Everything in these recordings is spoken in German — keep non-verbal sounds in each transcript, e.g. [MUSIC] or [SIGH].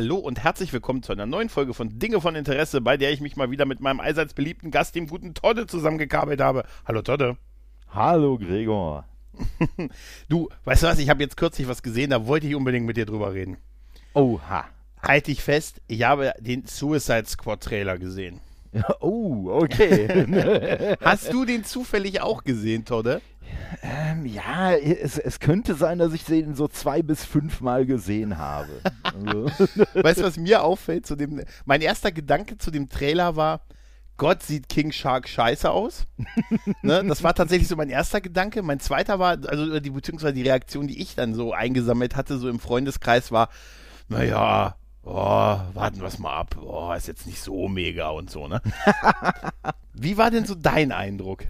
Hallo und herzlich willkommen zu einer neuen Folge von Dinge von Interesse, bei der ich mich mal wieder mit meinem allseits beliebten Gast, dem guten Todde, zusammengekabelt habe. Hallo Todde. Hallo Gregor. [LAUGHS] du, weißt du was, ich habe jetzt kürzlich was gesehen, da wollte ich unbedingt mit dir drüber reden. Oha. Halt dich fest, ich habe den Suicide Squad Trailer gesehen. [LAUGHS] Oh, okay. [LAUGHS] Hast du den zufällig auch gesehen, Todde? Ähm, ja, es, es, könnte sein, dass ich den so zwei bis fünf Mal gesehen habe. Also. [LAUGHS] Weißt du, was mir auffällt zu dem? Mein erster Gedanke zu dem Trailer war, Gott sieht King Shark scheiße aus. ne? Das war tatsächlich so mein erster Gedanke. Mein zweiter war, also die beziehungsweise die Reaktion, die ich dann so eingesammelt hatte, so im Freundeskreis, war, naja, oh, warten wir es mal ab. Oh, ist jetzt nicht so mega und so, ne? [LAUGHS] Wie war denn so dein Eindruck?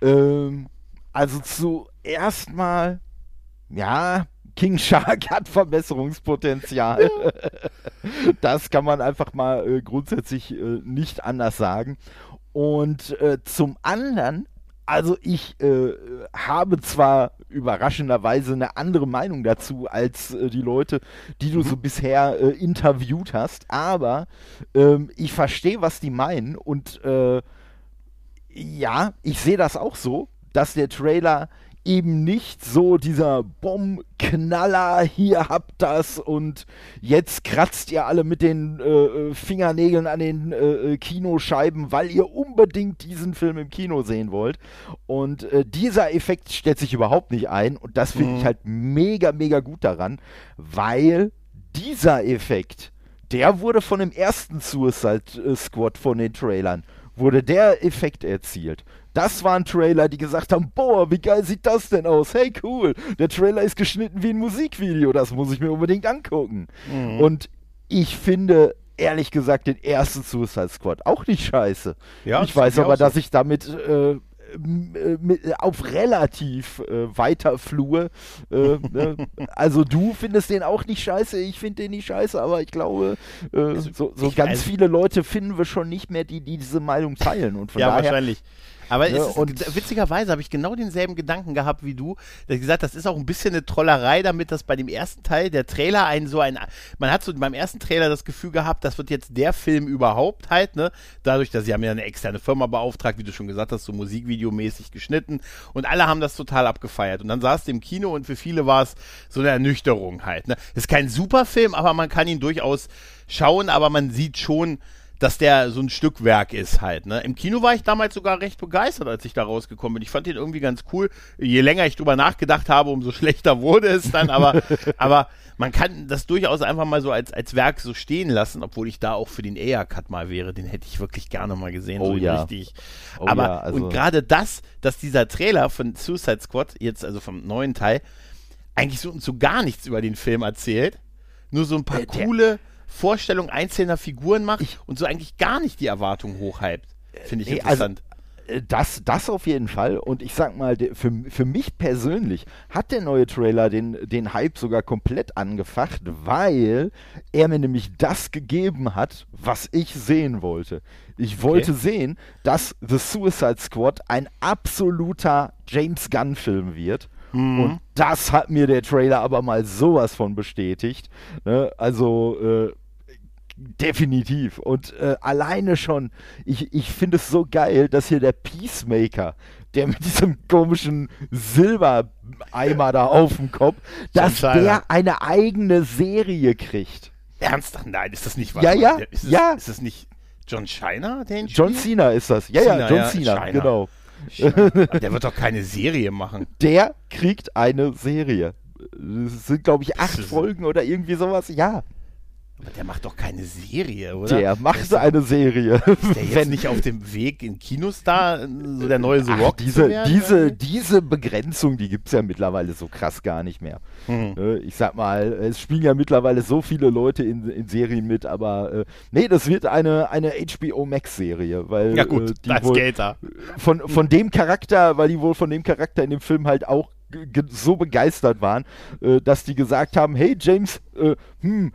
Ähm, also zuerst mal, ja, King Shark hat Verbesserungspotenzial. [LAUGHS] das kann man einfach mal äh, grundsätzlich äh, nicht anders sagen. Und äh, zum anderen, also ich äh, habe zwar überraschenderweise eine andere Meinung dazu als äh, die Leute, die du so mhm. bisher äh, interviewt hast, aber ähm, ich verstehe, was die meinen und ja, ich sehe das auch so dass der Trailer eben nicht so dieser Bombenknaller, hier habt das und jetzt kratzt ihr alle mit den äh, äh, Fingernägeln an den äh, äh, Kinoscheiben, weil ihr unbedingt diesen Film im Kino sehen wollt. Und äh, dieser Effekt stellt sich überhaupt nicht ein und das finde mhm. ich halt mega, mega gut daran, weil dieser Effekt, der wurde von dem ersten Suicide äh, Squad von den Trailern, wurde der Effekt erzielt. Das waren Trailer, die gesagt haben, boah, wie geil sieht das denn aus? Hey, cool, der Trailer ist geschnitten wie ein Musikvideo, das muss ich mir unbedingt angucken. Mhm. Und ich finde, ehrlich gesagt, den ersten Suicide Squad auch nicht scheiße. Ja, ich weiß aber, so. dass ich damit äh, mit, auf relativ äh, weiter Flur. Äh, ne? [LAUGHS] Also du findest den auch nicht scheiße, ich finde den nicht scheiße, aber ich glaube, äh, also, so, so ganz viele Leute finden wir schon nicht mehr, die, die diese Meinung teilen. Und von ja, daher, wahrscheinlich. Aber ja, ist, witzigerweise habe ich genau denselben Gedanken gehabt wie du. Da ich gesagt, das ist auch ein bisschen eine Trollerei, damit das bei dem ersten Teil der Trailer ein so ein, man hat so beim ersten Trailer das Gefühl gehabt, das wird jetzt der Film überhaupt halt, ne? Dadurch, dass sie haben ja eine externe Firma beauftragt, wie du schon gesagt hast, so musikvideomäßig geschnitten und alle haben das total abgefeiert. Und dann saß du im Kino und für viele war es so eine Ernüchterung halt, ne? Ist kein super Film, aber man kann ihn durchaus schauen, aber man sieht schon, dass der so ein Stückwerk ist halt. Ne? Im Kino war ich damals sogar recht begeistert, als ich da rausgekommen bin. Ich fand den irgendwie ganz cool. Je länger ich drüber nachgedacht habe, umso [LAUGHS] schlechter wurde es dann. Aber, [LAUGHS] aber man kann das durchaus einfach mal so als, als Werk so stehen lassen, obwohl ich da auch für den Air-Cut mal wäre. Den hätte ich wirklich gerne mal gesehen. Oh so ja. Richtig. Oh aber ja, also und gerade das, dass dieser Trailer von Suicide Squad, jetzt also vom neuen Teil, eigentlich so, so gar nichts über den Film erzählt. Nur so ein paar der, coole Vorstellung einzelner Figuren macht ich, und so eigentlich gar nicht die Erwartung hochhypt. Finde ich nee, interessant. Also, das, das auf jeden Fall. Und ich sag mal, für, für mich persönlich hat der neue Trailer den, den Hype sogar komplett angefacht, weil er mir nämlich das gegeben hat, was ich sehen wollte. Ich wollte okay. sehen, dass The Suicide Squad ein absoluter James Gunn-Film wird. Mhm. Und das hat mir der Trailer aber mal sowas von bestätigt. Ne? Also, äh, definitiv. Und äh, alleine schon, ich, ich finde es so geil, dass hier der Peacemaker, der mit diesem komischen Silbereimer da auf dem Kopf, [LAUGHS] dass der eine eigene Serie kriegt. Ernsthaft? Nein, ist das nicht wahr? Ja, ja, ist das, ja. Ist das nicht John Shiner, den John Cena ist das. Ja, Cena, ja, John ja, Cena, Shiner. genau. Der wird doch keine Serie machen. Der kriegt eine Serie. Es sind, glaube ich, acht Folgen oder irgendwie sowas. Ja. Aber der macht doch keine Serie, oder? Der macht eine Serie. [LAUGHS] Ist der jetzt Wenn, nicht auf dem Weg in Kinos da, so der neue The Rock diese, werden, diese, diese Begrenzung, die gibt es ja mittlerweile so krass gar nicht mehr. Mhm. Ich sag mal, es spielen ja mittlerweile so viele Leute in, in Serien mit, aber äh, nee, das wird eine, eine HBO Max-Serie, weil ja gut, äh, die das geht da. Von, von dem Charakter, weil die wohl von dem Charakter in dem Film halt auch so begeistert waren, äh, dass die gesagt haben, hey James, äh, hm,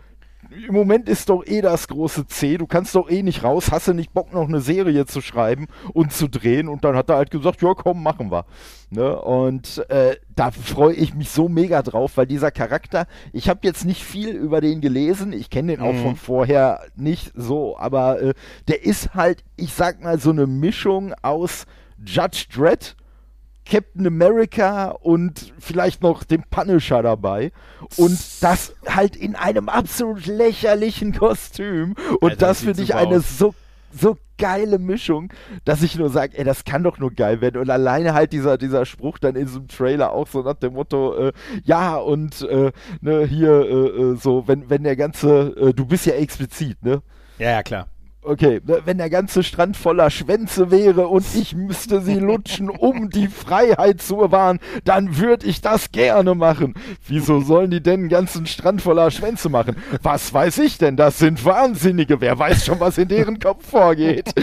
im Moment ist doch eh das große C, du kannst doch eh nicht raus, hast du nicht Bock noch eine Serie zu schreiben und zu drehen und dann hat er halt gesagt, ja komm, machen wir. Ne? Und äh, da freue ich mich so mega drauf, weil dieser Charakter, ich habe jetzt nicht viel über den gelesen, ich kenne den auch mhm. von vorher nicht so, aber äh, der ist halt, ich sag mal, so eine Mischung aus Judge Dredd Captain America und vielleicht noch den Punisher dabei. Und das halt in einem absolut lächerlichen Kostüm. Und Alter, das finde ich eine so, so geile Mischung, dass ich nur sage, ey, das kann doch nur geil werden. Und alleine halt dieser, dieser Spruch dann in so einem Trailer auch so nach dem Motto, äh, ja, und äh, ne, hier äh, äh so, wenn, wenn der ganze, äh, du bist ja explizit, ne? Ja, ja, klar. Okay, wenn der ganze Strand voller Schwänze wäre und ich müsste sie lutschen, um die Freiheit zu bewahren, dann würde ich das gerne machen. Wieso sollen die denn einen ganzen Strand voller Schwänze machen? Was weiß ich denn? Das sind Wahnsinnige. Wer weiß schon, was in deren Kopf vorgeht?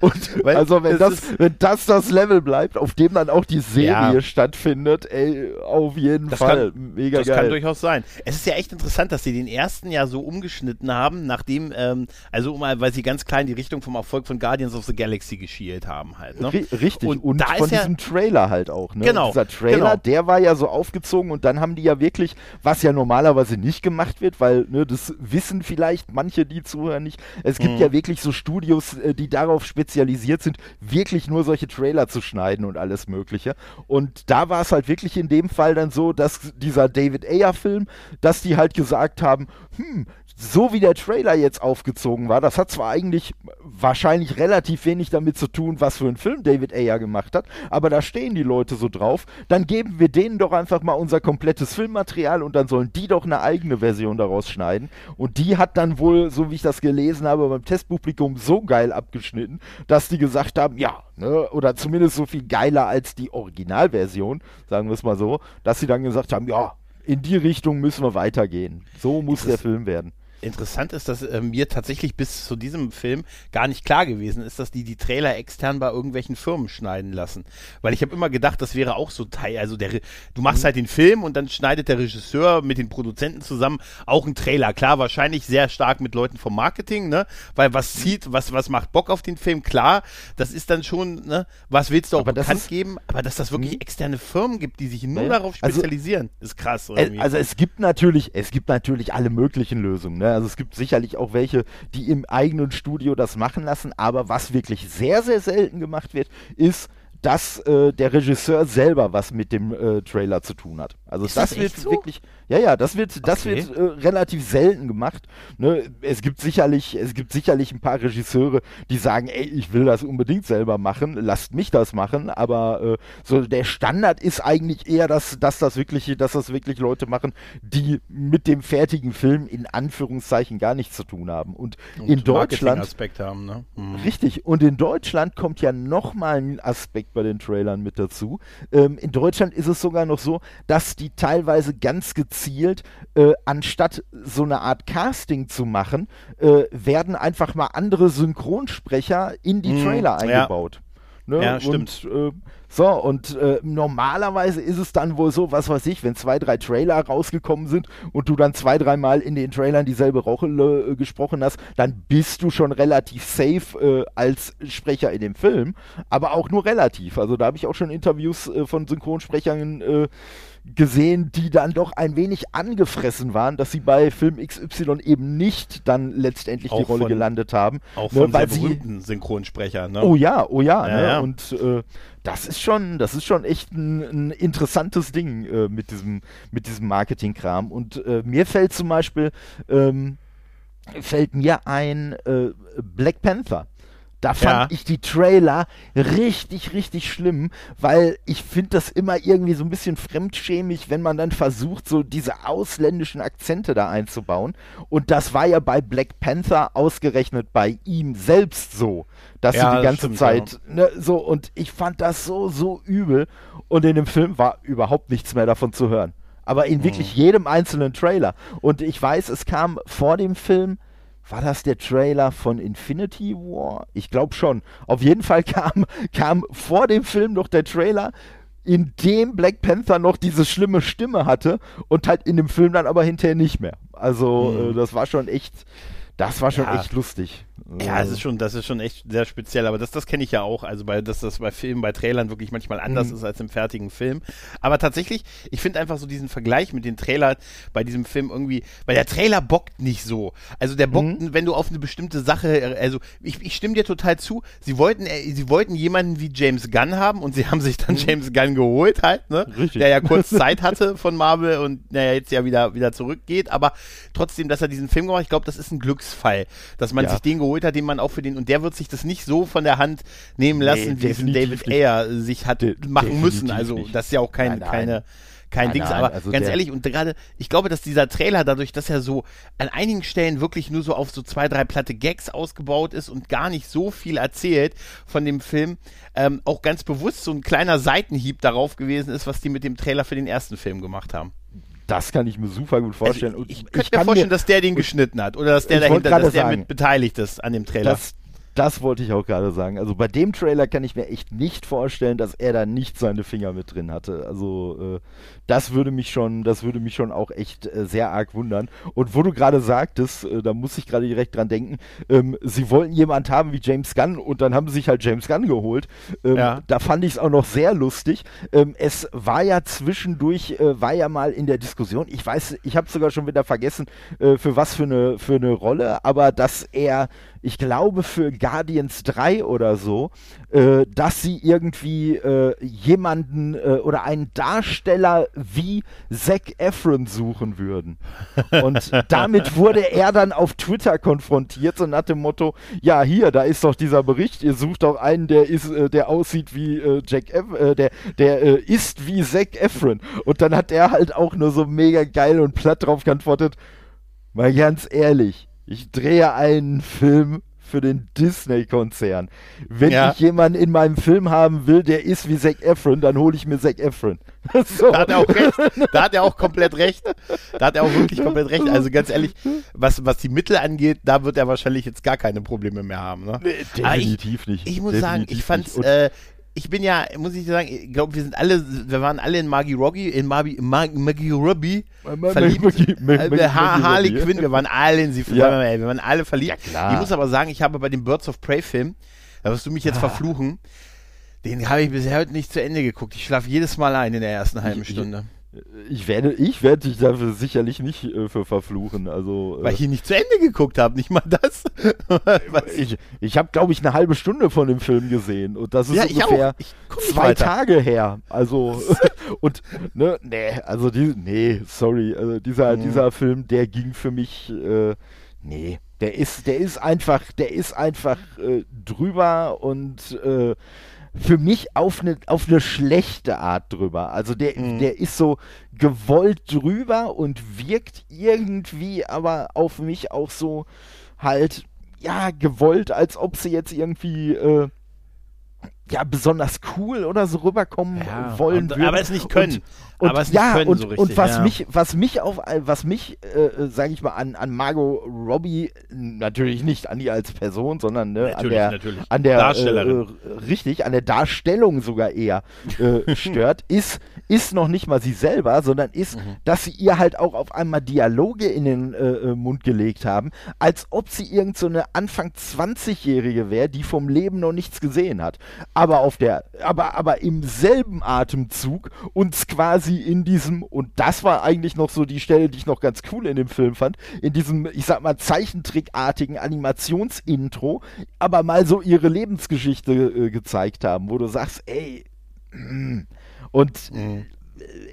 und Weil also, wenn das, wenn das das Level bleibt, auf dem dann auch die Serie ja. stattfindet, ey, auf jeden das Fall. Kann, Mega das geil. Das kann durchaus sein. Es ist ja echt interessant, dass sie den ersten ja so umgeschnitten haben, nachdem äh, ähm, also um, weil sie ganz klein die Richtung vom Erfolg von Guardians of the Galaxy geschielt haben halt. Ne? Richtig, und, und von ja, diesem Trailer halt auch. Ne? Genau. Dieser Trailer, genau. der war ja so aufgezogen und dann haben die ja wirklich, was ja normalerweise nicht gemacht wird, weil ne, das wissen vielleicht manche, die zuhören nicht. Es gibt mhm. ja wirklich so Studios, äh, die darauf spezialisiert sind, wirklich nur solche Trailer zu schneiden und alles Mögliche. Und da war es halt wirklich in dem Fall dann so, dass dieser David Ayer-Film, dass die halt gesagt haben, hm, so wie der Trailer jetzt aufgezogen war, das hat zwar eigentlich wahrscheinlich relativ wenig damit zu tun, was für einen Film David Ayer gemacht hat, aber da stehen die Leute so drauf, dann geben wir denen doch einfach mal unser komplettes Filmmaterial und dann sollen die doch eine eigene Version daraus schneiden. Und die hat dann wohl, so wie ich das gelesen habe, beim Testpublikum so geil abgeschnitten, dass die gesagt haben, ja, ne, oder zumindest so viel geiler als die Originalversion, sagen wir es mal so, dass sie dann gesagt haben, ja, in die Richtung müssen wir weitergehen. So muss der Film werden interessant ist, dass äh, mir tatsächlich bis zu diesem Film gar nicht klar gewesen ist, dass die die Trailer extern bei irgendwelchen Firmen schneiden lassen. Weil ich habe immer gedacht, das wäre auch so Teil, also der, du machst mhm. halt den Film und dann schneidet der Regisseur mit den Produzenten zusammen auch einen Trailer. Klar, wahrscheinlich sehr stark mit Leuten vom Marketing, ne? Weil was mhm. zieht, was, was macht Bock auf den Film? Klar, das ist dann schon, ne? Was willst du auch aber bekannt ist, geben? Aber dass das wirklich mhm. externe Firmen gibt, die sich nur ja, darauf also spezialisieren, also, ist krass. Irgendwie. Also es gibt natürlich, es gibt natürlich alle möglichen Lösungen, ne? Also es gibt sicherlich auch welche, die im eigenen Studio das machen lassen, aber was wirklich sehr, sehr selten gemacht wird, ist, dass äh, der Regisseur selber was mit dem äh, Trailer zu tun hat. Also das, das wird so? wirklich, ja, ja, das wird, das okay. wird äh, relativ selten gemacht. Ne? Es gibt sicherlich, es gibt sicherlich ein paar Regisseure, die sagen, ey, ich will das unbedingt selber machen, lasst mich das machen. Aber äh, so der Standard ist eigentlich eher, dass, dass das wirklich, dass das wirklich Leute machen, die mit dem fertigen Film in Anführungszeichen gar nichts zu tun haben. Und, und in Deutschland, Aspekt haben, ne? Mhm. richtig. Und in Deutschland kommt ja noch mal ein Aspekt bei den Trailern mit dazu. Ähm, in Deutschland ist es sogar noch so, dass die teilweise ganz gezielt, äh, anstatt so eine Art Casting zu machen, äh, werden einfach mal andere Synchronsprecher in die mm, Trailer eingebaut. Ja. Ne? Ja, stimmt. Und, äh, so, und äh, normalerweise ist es dann wohl so, was weiß ich, wenn zwei, drei Trailer rausgekommen sind und du dann zwei, dreimal in den Trailern dieselbe Rolle äh, gesprochen hast, dann bist du schon relativ safe äh, als Sprecher in dem Film, aber auch nur relativ. Also da habe ich auch schon Interviews äh, von Synchronsprechern äh, gesehen, die dann doch ein wenig angefressen waren, dass sie bei Film XY eben nicht dann letztendlich auch die Rolle von, gelandet haben. Auch ne, von weil sehr berühmten sie, Synchronsprechern, ne? Oh ja, oh ja. ja, ne? ja. Und äh, das ist schon, das ist schon echt ein, ein interessantes Ding äh, mit diesem, mit diesem Marketingkram. Und äh, mir fällt zum Beispiel, ähm, fällt mir ein äh, Black Panther Da fand ja. ich die Trailer richtig, richtig schlimm, weil ich finde das immer irgendwie so ein bisschen fremdschämig, wenn man dann versucht, so diese ausländischen Akzente da einzubauen. Und das war ja bei Black Panther ausgerechnet bei ihm selbst so, dass ja, sie die ganze stimmt, Zeit ja. ne, so und ich fand das so, so übel. Und in dem Film war überhaupt nichts mehr davon zu hören. Aber in mhm. wirklich jedem einzelnen Trailer. Und ich weiß, es kam vor dem Film war das der Trailer von Infinity War? Ich glaube schon. Auf jeden Fall kam, kam vor dem Film noch der Trailer, in dem Black Panther noch diese schlimme Stimme hatte und halt in dem Film dann aber hinterher nicht mehr. Also mhm. äh, das war schon echt, das war schon ja. echt lustig. Ja, das ist schon, das ist schon echt sehr speziell, aber das, das kenne ich ja auch, also bei, dass das bei Filmen, bei Trailern wirklich manchmal anders mhm. ist als im fertigen Film. Aber tatsächlich, ich finde einfach so diesen Vergleich mit den Trailern bei diesem Film irgendwie, weil der Trailer bockt nicht so. Also der bockt, mhm. wenn du auf eine bestimmte Sache, also ich, ich stimme dir total zu, sie wollten, äh, sie wollten jemanden wie James Gunn haben und sie haben sich dann mhm. James Gunn geholt halt, ne? Richtig. Der ja kurz [LAUGHS] Zeit hatte von Marvel und naja, jetzt ja wieder, wieder zurückgeht, aber trotzdem, dass er diesen Film gemacht, ich glaube, das ist ein Glücksfall, dass man ja. sich den geholt hat, den man auch für den, und der wird sich das nicht so von der Hand nehmen lassen, nee, wie es David Ayer sich hat De machen müssen. Also, nicht. das ist ja auch kein, nein, nein. keine, kein nein, Dings, aber also ganz ehrlich, und gerade, ich glaube, dass dieser Trailer dadurch, dass er so an einigen Stellen wirklich nur so auf so zwei, drei platte Gags ausgebaut ist und gar nicht so viel erzählt von dem Film, ähm, auch ganz bewusst so ein kleiner Seitenhieb darauf gewesen ist, was die mit dem Trailer für den ersten Film gemacht haben. Das kann ich mir super gut vorstellen. Also ich, ich, könnte mir vorstellen, mir, dass der den geschnitten hat oder dass der dahinter, dass der sagen, mit beteiligt ist an dem Trailer. Das, das wollte ich auch gerade sagen. Also bei dem Trailer kann ich mir echt nicht vorstellen, dass er da nicht seine Finger mit drin hatte. Also äh, das würde mich schon, das würde mich schon auch echt äh, sehr arg wundern. Und wo du gerade sagtest, äh, da muss ich gerade direkt dran denken, ähm, sie wollten jemand haben wie James Gunn und dann haben sie sich halt James Gunn geholt. Ähm, ja. Da fand ich es auch noch sehr lustig. Ähm, es war ja zwischendurch, äh, war ja mal in der Diskussion, ich weiß, ich habe sogar schon wieder vergessen, äh, für was für eine, für eine Rolle, aber dass er ich glaube für Guardians 3 oder so, äh, dass sie irgendwie äh, jemanden oder einen Darsteller wie Zac Efron suchen würden. Und damit wurde er dann auf Twitter konfrontiert, so nach dem Motto, ja hier, da ist doch dieser Bericht, ihr sucht doch einen, der ist, äh, der aussieht wie äh, Jack Eff äh, der, der ist wie Zac Efron. Und dann hat er halt auch nur so mega geil und platt drauf geantwortet, mal ganz ehrlich, ich drehe einen Film für den Disney-Konzern. Wenn ja. ich jemanden in meinem Film haben will, der ist wie Zac Efron, dann hole ich mir Zac Efron. [LAUGHS] so. Da hat er auch recht. Da hat er auch komplett recht. Da hat er auch wirklich komplett recht. Also ganz ehrlich, was, was die Mittel angeht, da wird er wahrscheinlich jetzt gar keine Probleme mehr haben. Ne? Nee, definitiv ich, nicht. Ich muss definitiv sagen, ich fand äh, ich bin ja, muss ich sagen, ich glaube, wir sind alle, wir waren alle in Maggie Robbie, in Maggie, Maggie Robbie verliebt. Äh, Harley Quinn, wir waren alle in sie, ja. wir waren alle verliebt. Ja, ich muss aber sagen, ich habe bei dem Birds of Prey Film, da wirst du mich jetzt ah. verfluchen, den habe ich bisher heute nicht zu Ende geguckt. Ich schlafe jedes Mal ein in der ersten halben Stunde. Ich werde, ich werde dich dafür sicherlich nicht äh, für verfluchen. Also, äh, Weil ich ihn nicht zu Ende geguckt habe, nicht mal das. [LAUGHS] ich ich habe, glaube ich, eine halbe Stunde von dem Film gesehen und das ist ja, ungefähr zwei. Tage her. Also [LAUGHS] [LAUGHS] und ne, nee, also die, nee, sorry, also dieser mhm. dieser Film, der ging für mich, äh, nee, der ist, der ist einfach, der ist einfach äh, drüber und äh, für mich auf eine auf eine schlechte Art drüber. Also der mhm. der ist so gewollt drüber und wirkt irgendwie aber auf mich auch so halt ja gewollt, als ob sie jetzt irgendwie äh, ja besonders cool oder so rüberkommen ja, wollen und, würden. Aber es nicht können. Und, aber es ja, und, so richtig, und was ja. mich, was mich auf, was mich, äh, sage ich mal, an, an Margot Robbie natürlich nicht an ihr als Person, sondern ne, an der, natürlich. an der Darstellerin. Äh, richtig, an der Darstellung sogar eher äh, [LAUGHS] stört, ist, ist noch nicht mal sie selber, sondern ist, mhm. dass sie ihr halt auch auf einmal Dialoge in den äh, äh Mund gelegt haben, als ob sie irgend so eine Anfang 20-Jährige wäre, die vom Leben noch nichts gesehen hat. Aber auf der, aber, aber im selben Atemzug uns quasi sie in diesem, und das war eigentlich noch so die Stelle, die ich noch ganz cool in dem Film fand, in diesem, ich sag mal, Zeichentrickartigen Animationsintro, aber mal so ihre Lebensgeschichte äh, gezeigt haben, wo du sagst, ey, mm. und mhm.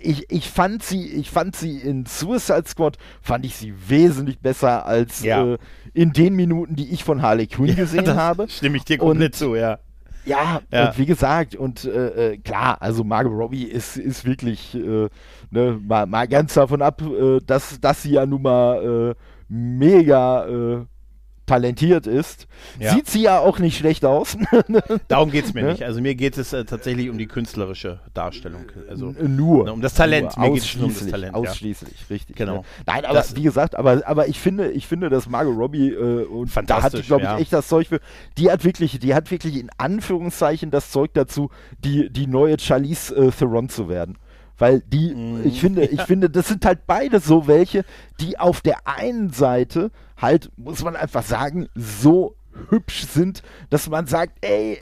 ich, ich fand sie, ich fand sie in Suicide Squad, fand ich sie wesentlich besser als Ja. äh, in den Minuten, die ich von Harley Quinn gesehen das habe. Stimme ich dir komplett Und- zu, ja. Ja, Ja. und wie gesagt, und äh, äh, klar, also Margot Robbie ist, ist wirklich, äh, ne, mal, mal ganz davon ab, äh, dass, dass sie ja nun mal äh, mega äh, talentiert ist. Ja. Sieht sie ja auch nicht schlecht aus. [LAUGHS] Darum geht es mir Ne? nicht. Also mir geht es äh, tatsächlich um die künstlerische Darstellung. Also nur. um das Talent. Nur. Mir geht es nur um das Ausschließlich, Talent, ja. Ausschließlich, richtig. Genau. Ne? Nein, aber Das- wie gesagt, aber, aber ich finde, ich finde, dass Margot Robbie äh, und da hat glaube ich, ja. echt das Zeug für. Die hat wirklich, die hat wirklich in Anführungszeichen das Zeug dazu, die, die neue Charlize äh, Theron zu werden. Weil die, Mhm. ich finde, ich [LAUGHS] finde, das sind halt beide so welche, die auf der einen Seite halt, muss man einfach sagen, so hübsch sind, dass man sagt, ey,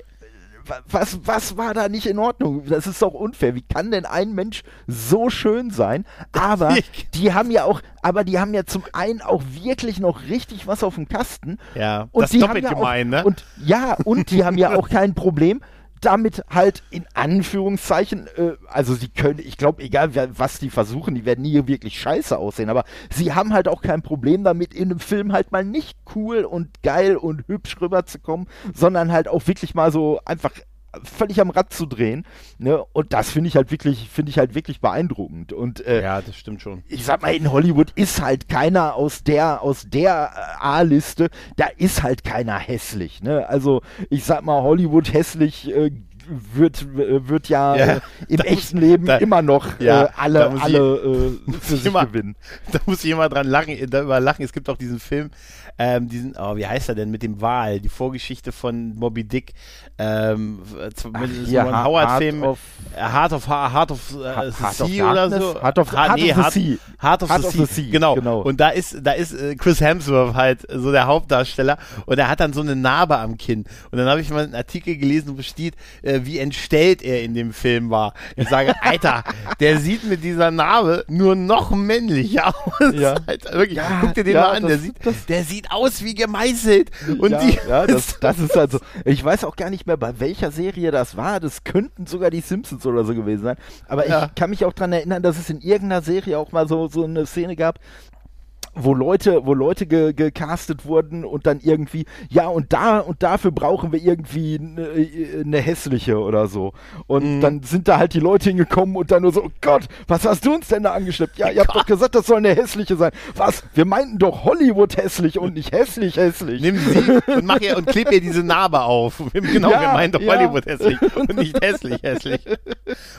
wa- was, was war da nicht in Ordnung? Das ist doch unfair. Wie kann denn ein Mensch so schön sein? Aber die haben ja auch, aber die haben ja zum einen auch wirklich noch richtig was auf dem Kasten. Ja, Und das die ist haben doppelt ja gemein, auch, ne? Und ja, und die haben ja auch [LAUGHS] kein Problem. Damit halt in Anführungszeichen, äh, also sie können, ich glaube, egal was die versuchen, die werden nie wirklich scheiße aussehen, aber sie haben halt auch kein Problem damit, in einem Film halt mal nicht cool und geil und hübsch rüberzukommen, sondern halt auch wirklich mal so einfach völlig am Rad zu drehen. Ne? Und das finde ich halt wirklich, finde ich halt wirklich beeindruckend. Und äh, ja, das stimmt schon. ich sag mal, in Hollywood ist halt keiner aus der, aus der äh, A-Liste, da ist halt keiner hässlich, ne? Also, ich sag mal, Hollywood hässlich äh, wird, äh, wird ja, Ja, äh, im echten muss- Leben da- immer noch ja, äh, alle, muss ich- alle äh, für [LAUGHS] ich sich immer- gewinnen. [LAUGHS] Da muss ich immer dran lachen, darüber lachen. Es gibt auch diesen Film, ähm, diesen, oh, wie heißt er denn, mit dem Wal, die Vorgeschichte von Moby Dick, ähm, z- mit einem Ha- Howard-Film, Heart of- äh, Heart of, Heart of äh, Heart the of Sea oder Darkness? so. Heart of- Heart of the Sea. Heart of, Heart the, of sea. the Sea, Genau. genau. Und da ist, da ist äh, Chris Hemsworth halt so der Hauptdarsteller und er hat dann so eine Narbe am Kinn. Und dann habe ich mal einen Artikel gelesen, wo steht, äh, wie entstellt er in dem Film war. Ich sage, [LAUGHS] Alter, der sieht mit dieser Narbe nur noch männlicher aus. Ja. [LAUGHS] Alter, wirklich, Ja, guck dir den ja, mal an, der das- sieht, der sieht aus wie gemeißelt. Und ja, die, ja das, das ist also, ich weiß auch gar nicht mehr, bei welcher Serie das war. Das könnten sogar die Simpsons oder so gewesen sein. Aber Ja. ich kann mich auch daran erinnern, dass es in irgendeiner Serie auch mal so, so eine Szene gab, wo Leute, wo Leute ge, gecastet wurden und dann irgendwie, ja, und da und dafür brauchen wir irgendwie eine ne hässliche oder so. Und Mhm. dann sind da halt die Leute hingekommen und dann nur so, oh Gott, was hast du uns denn da angeschleppt? Ja, ihr habt doch gesagt, das soll eine hässliche sein. Was? Wir meinten doch Hollywood hässlich und nicht hässlich hässlich. Nimm sie und mach ihr und kleb ihr diese Narbe auf. Genau, Ja, wir meinen doch ja. Hollywood hässlich [LAUGHS] und nicht hässlich hässlich.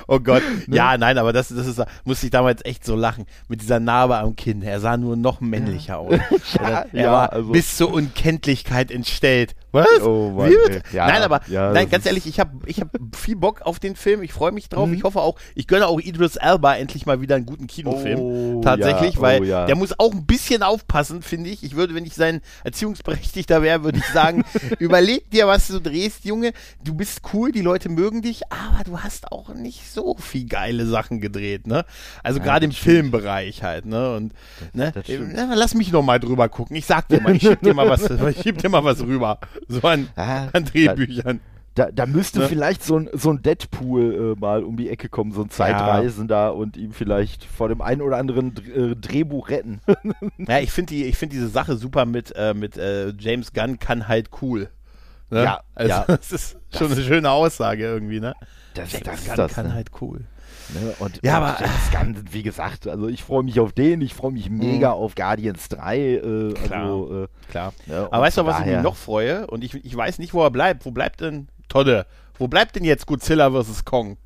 Oh Gott. Ne? Ja, nein, aber das, das ist, musste ich damals echt so lachen. Mit dieser Narbe am Kinn. Er sah nur noch männlicher aus. [LAUGHS] Ja, er ja, war also- bis zur Unkenntlichkeit entstellt. Was? Oh Mann. Ja, nein, aber ja, nein, das ganz ehrlich, ich habe ich hab viel Bock auf den Film. Ich freue mich drauf. Mhm. Ich hoffe auch, ich gönne auch Idris Elba endlich mal wieder einen guten Kinofilm. Oh, Tatsächlich, ja, weil oh, ja. der muss auch ein bisschen aufpassen, finde ich. Ich würde, wenn ich sein Erziehungsberechtigter wäre, würde ich sagen, [LAUGHS] überleg dir, was du drehst, Junge. Du bist cool, die Leute mögen dich, aber du hast auch nicht so viel geile Sachen gedreht, ne? Also gerade im das. Filmbereich halt, ne? Und ne? das stimmt. Na, lass mich noch mal drüber gucken. Ich sag dir mal, ich schieb dir mal was, [LAUGHS] ich schieb dir mal was rüber. So an, Ah, an Drehbüchern. Da, da müsste Ne? vielleicht so ein, so ein Deadpool äh, mal um die Ecke kommen, so ein Zeitreisender und ihm vielleicht vor dem einen oder anderen Dr- äh, Drehbuch retten. Ja, ich finde die, ich finde diese Sache super mit, äh, mit äh, James Gunn kann halt cool. Ne? Ja, also, ja. [LAUGHS] das ist schon eine schöne Aussage irgendwie, ne? Das, James das Gunn das. kann ne? halt cool. Ne? Und, Ja, aber- James Gunn, wie gesagt, also ich freue mich auf den, ich freue mich mega auf Guardians 3. Äh, Klar. also, äh, Klar. Und Aber weißt du, was ich mich noch freue? Und ich, ich weiß nicht, wo er bleibt. Wo bleibt denn Todde? Wo bleibt denn jetzt Godzilla vs. Kong?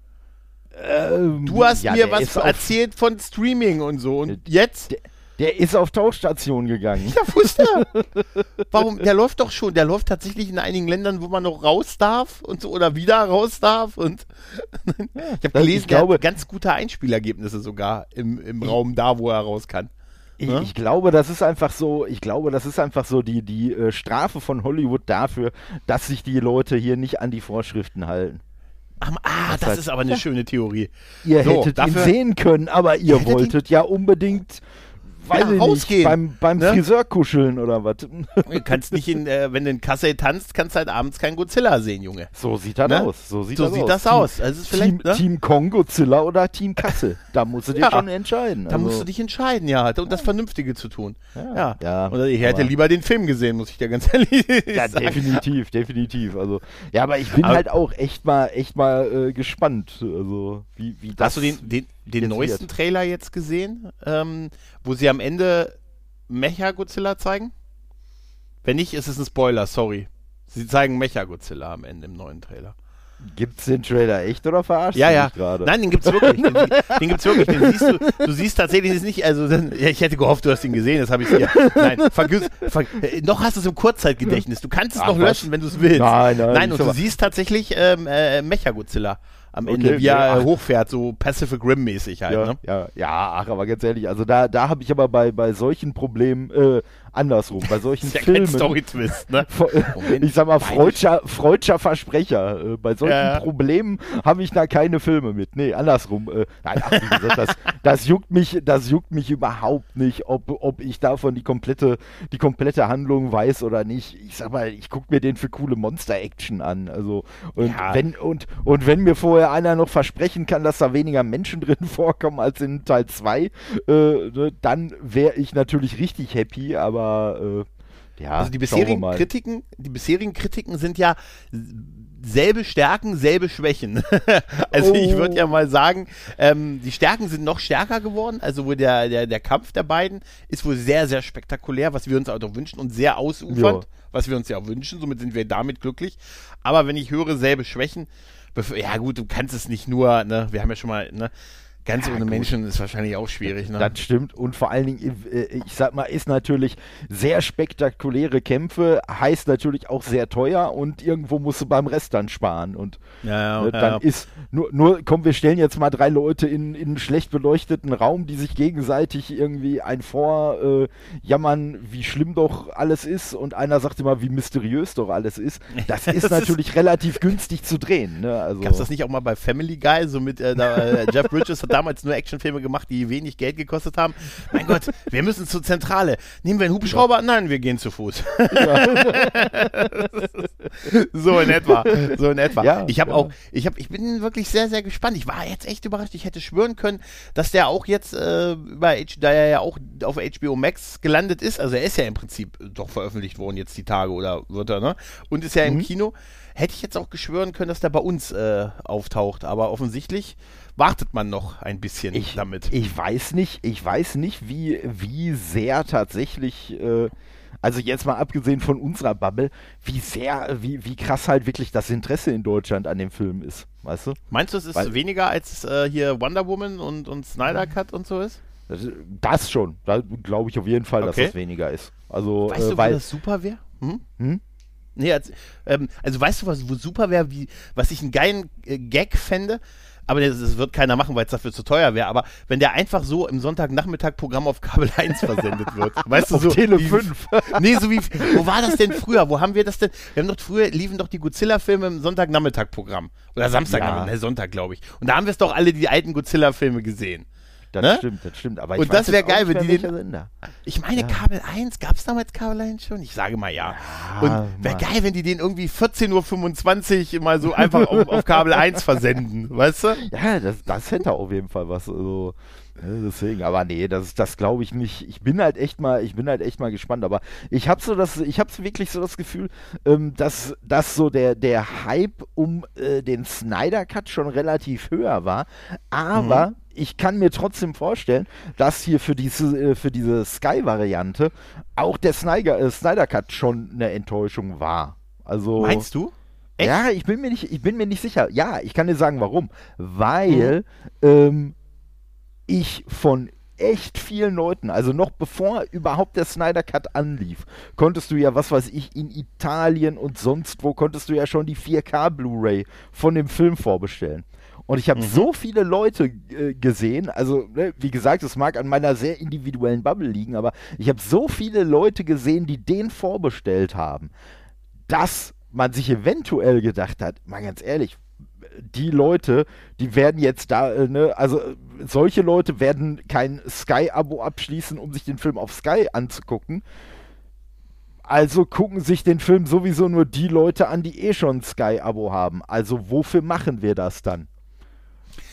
ähm, Du hast ja, mir was erzählt von Streaming und so. Und jetzt? Der, der ist auf Tauchstation gegangen. Ja, wo ist der? Warum? Der läuft doch schon. Der läuft tatsächlich in einigen Ländern, wo man noch raus darf und so oder wieder raus darf. Und [LAUGHS] ich habe das- gelesen, ich glaube- ganz gute Einspielergebnisse sogar im, im Raum da, wo er raus kann. Ich, Ne? ich glaube, das ist einfach so, ich glaube, das ist einfach so die, die äh, Strafe von Hollywood dafür, dass sich die Leute hier nicht an die Vorschriften halten. Ach, ah, das heißt- ist aber eine schöne Theorie. Ihr So, hättet dafür- ihn sehen können, aber ihr hättet ihn- wolltet ja unbedingt weiß Ja, ich rausgehen, nicht, beim, beim ne? Friseur kuscheln oder was. [LAUGHS] Du kannst nicht in, äh, wenn du in Kassel tanzt, kannst du halt abends keinen Godzilla sehen, Junge. So sieht das Ne? aus. So sieht So das sieht aus. das Team, aus. Also es ist vielleicht, Team, ne? Team Kong, Godzilla oder Team Kassel. Da musst du dir Ja. schon entscheiden. Da also, musst du dich entscheiden, ja, und das Vernünftige zu tun. Ja. Ja, Oder ich hätte lieber den Film gesehen, muss ich dir ganz [LAUGHS] ehrlich Ja, sagen. definitiv, definitiv. Also, ja, aber ich bin Aber- halt auch echt mal, echt mal äh, gespannt. Also, wie, wie das. Hast du den, den, den jetzt neuesten wird. Trailer jetzt gesehen, ähm, wo sie am Ende Mecha-Godzilla zeigen? Wenn nicht, ist es ein Spoiler, sorry. Sie zeigen Mecha-Godzilla am Ende im neuen Trailer. Gibt's den Trailer echt oder verarschst Ja, ja. gerade? Nein, den gibt's wirklich. Den, [LAUGHS] den gibt's wirklich. Den siehst du, du siehst tatsächlich es nicht, also ja, ich hätte gehofft, du hast ihn gesehen, das habe ich hier. Nein, vergiss, ver, äh, noch hast du es im Kurzzeitgedächtnis. Du kannst es Ach, noch was? löschen, wenn du es willst. Nein, nein, Nein, und du siehst tatsächlich ähm, äh, Mecha-Godzilla am Ende, Okay, wie er ja. äh, hochfährt, so Pacific Rim-mäßig halt, ja, ne? ja, ja, ach, aber ganz ehrlich, also da, da habe ich aber bei, bei solchen Problemen äh, andersrum, bei solchen ist ja kein Filmen. Story-Twist, ne? [LAUGHS] Ich sag mal, freudscher, freudscher Versprecher. Äh, bei solchen Ja, ja. Problemen habe ich da keine Filme mit. Nee, andersrum. Äh, nein, ach, wie gesagt, das, das, juckt mich, das juckt mich überhaupt nicht, ob, ob ich davon die komplette, die komplette Handlung weiß oder nicht. Ich sag mal, ich gucke mir den für coole Monster-Action an. Also, und, Ja. wenn, und, und wenn mir vorher einer noch versprechen kann, dass da weniger Menschen [LAUGHS] drin vorkommen als in Teil 2, äh, ne, dann wäre ich natürlich richtig happy, aber äh, ja, Also die bisherigen. Kritiken, die bisherigen Kritiken sind ja selbe Stärken, selbe Schwächen. [LAUGHS] also ich würde ja Oh. mal sagen, ähm, die Stärken sind noch stärker geworden. Also wo der, der, der Kampf der beiden ist wohl sehr, sehr spektakulär, was wir uns auch doch wünschen und sehr ausufernd, Ja. was wir uns ja auch wünschen. Somit sind wir damit glücklich. Aber wenn ich höre, selbe Schwächen, ja gut, du kannst es nicht nur, ne, wir haben ja schon mal, ne, ganz Ja, ohne gut. Menschen ist wahrscheinlich auch schwierig, ne? Das stimmt. Und vor allen Dingen, äh, ich sag mal, ist natürlich sehr spektakuläre Kämpfe, heißt natürlich auch sehr teuer und irgendwo musst du beim Rest dann sparen. Und ja, äh, dann ist nur, nur, komm, wir stellen jetzt mal drei Leute in, in einen schlecht beleuchteten Raum, die sich gegenseitig irgendwie ein vorjammern, äh, jammern, wie schlimm doch alles ist und einer sagt immer, wie mysteriös doch alles ist. Das [LAUGHS] ist Das ist- natürlich relativ günstig zu drehen. Ne? Also, Gab es das nicht auch mal bei Family Guy? So mit, äh, da, äh, Jeff Bridges hat damals nur Actionfilme gemacht, die wenig Geld gekostet haben. Mein Gott, wir müssen zur Zentrale. Nehmen wir einen Hubschrauber? Nein, wir gehen zu Fuß. [LAUGHS] so in etwa. So in etwa. Ja, ich habe ja. auch, ich habe, ich bin wirklich sehr, sehr gespannt. Ich war jetzt echt überrascht. Ich hätte schwören können, dass der auch jetzt äh, über H, da er ja auch auf HBO Max gelandet ist. Also er ist ja im Prinzip doch veröffentlicht worden jetzt die Tage oder wird er, ne? Und ist ja im Mhm. Kino. Hätte ich jetzt auch geschwören können, dass der bei uns äh, auftaucht. Aber offensichtlich wartet man noch ein bisschen ich, damit. Ich weiß nicht, ich weiß nicht, wie, wie sehr tatsächlich, äh, also jetzt mal abgesehen von unserer Bubble, wie sehr, wie, wie krass halt wirklich das Interesse in Deutschland an dem Film ist. Weißt du? Meinst du, es ist Weil- weniger als äh, hier Wonder Woman und, und Snyder Cut und so ist? Das, das schon. Da glaube ich auf jeden Fall, Okay. dass das weniger ist. Also, Weißt äh, du, weil. das super wäre? Hm? Hm? Nee, als, ähm, also weißt du, was wo super wäre, wie, was ich einen geilen äh, Gag fände? Aber das, das wird keiner machen, weil es dafür zu teuer wäre. Aber wenn der einfach so im Sonntagnachmittag-Programm auf Kabel [LAUGHS] 1 versendet wird. Weißt du, Auf so. Tele wie- 5. [LAUGHS] Nee, so wie. Wo war das denn früher? Wo haben wir das denn? Wir haben doch früher liefen doch die Godzilla-Filme im Sonntagnachmittag-Programm. Oder Samstagnachmittag, Ja. ne, Sonntag, glaube ich. Und da haben wir es doch alle die alten Godzilla-Filme gesehen. Das Ne? stimmt, das stimmt. Aber Und ich das weiß wär jetzt auch geil, wenn die den- Sender. Ich meine, Ja. Kabel 1, gab es damals Kabel 1 schon? Ich sage mal ja. Und wäre geil, wenn die den irgendwie 14.25 Uhr mal so einfach auf, auf Kabel 1 versenden, [LAUGHS] weißt du? Ja, das, das hätte auf jeden Fall was. Also, deswegen, aber nee, das, das glaube ich nicht. Ich bin halt echt mal, ich bin halt echt mal gespannt. Aber ich habe so das, ich habe wirklich so das Gefühl, ähm, dass, dass so der, der Hype um äh, den Snyder Cut schon relativ höher war. Aber Mhm. ich kann mir trotzdem vorstellen, dass hier für diese, äh, für diese Sky-Variante auch der Snyder, äh, Snyder Cut schon eine Enttäuschung war. Also Meinst du? Echt? ja, ich bin mir nicht, ich bin mir nicht sicher. Ja, ich kann dir sagen, warum. Weil ähm, ich von echt vielen Leuten, also noch bevor überhaupt der Snyder Cut anlief, konntest du ja, was weiß ich, in Italien und sonst wo, konntest du ja schon die 4K Blu-ray von dem Film vorbestellen. Und ich habe Mhm. so viele Leute äh, gesehen, also ne, wie gesagt, es mag an meiner sehr individuellen Bubble liegen, aber ich habe so viele Leute gesehen, die den vorbestellt haben, dass man sich eventuell gedacht hat, mal ganz ehrlich, die Leute, die werden jetzt da, äh, ne, also äh, solche Leute werden kein Sky-Abo abschließen, um sich den Film auf Sky anzugucken. Also gucken sich den Film sowieso nur die Leute an, die eh schon Sky-Abo haben. Also wofür machen wir das dann?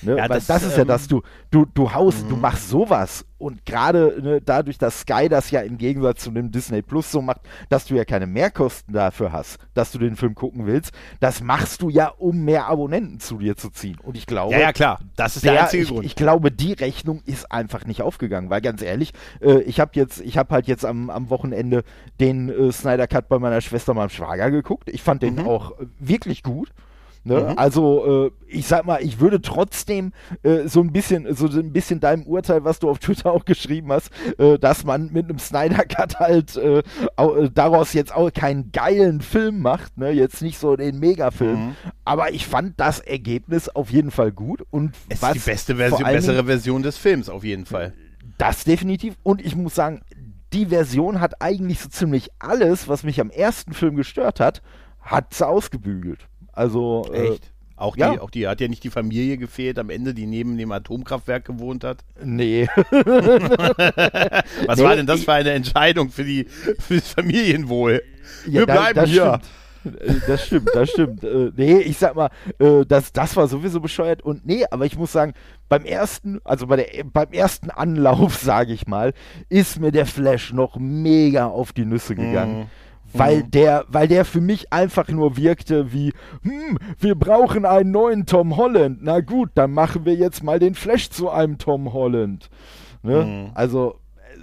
Ne? Ja, das, das, ist ähm, ja das, du, du, du haust, du mhm. machst sowas und gerade ne, dadurch, dass Sky das ja im Gegensatz zu dem Disney Plus so macht, dass du ja keine Mehrkosten dafür hast, dass du den Film gucken willst, das machst du ja, um mehr Abonnenten zu dir zu ziehen. Und ich glaube, ja, ja klar, das ist der, der einzige ich, Grund. Ich glaube, die Rechnung ist einfach nicht aufgegangen, weil ganz ehrlich, äh, ich habe jetzt, ich habe halt jetzt am, am Wochenende den äh, Snyder Cut bei meiner Schwester, meinem Schwager geguckt. Ich fand den mhm. auch äh, wirklich gut. Ne? Mhm. Also äh, ich sag mal, ich würde trotzdem äh, so ein bisschen, so ein bisschen deinem Urteil, was du auf Twitter [LAUGHS] auch geschrieben hast, äh, dass man mit einem Snyder Cut halt äh, äh, daraus jetzt auch keinen geilen Film macht, ne? Jetzt nicht so den Megafilm. Mhm. Aber ich fand das Ergebnis auf jeden Fall gut und es ist die beste Version, bessere Version des Films auf jeden Fall. Das definitiv. Und ich muss sagen, die Version hat eigentlich so ziemlich alles, was mich am ersten Film gestört hat, hat sie ausgebügelt. Also. Äh, Echt? Äh, auch die, ja. auch die hat ja nicht die Familie gefehlt am Ende, die neben dem Atomkraftwerk gewohnt hat. Nee. [LAUGHS] Was nee, war denn das für eine Entscheidung für, die, für das Familienwohl? Ja, Wir bleiben das hier. Stimmt. Äh, das stimmt, das stimmt. Äh, nee, ich sag mal, äh, das, das war sowieso bescheuert. Und nee, aber ich muss sagen, beim ersten, also bei der, beim ersten Anlauf, [LAUGHS] sage ich mal, ist mir der Flash noch mega auf die Nüsse gegangen. Mm weil mhm. der, weil der für mich einfach nur wirkte wie, hm, wir brauchen einen neuen Tom Holland. Na gut, dann machen wir jetzt mal den Flash zu einem Tom Holland. Ne? Mhm. Also,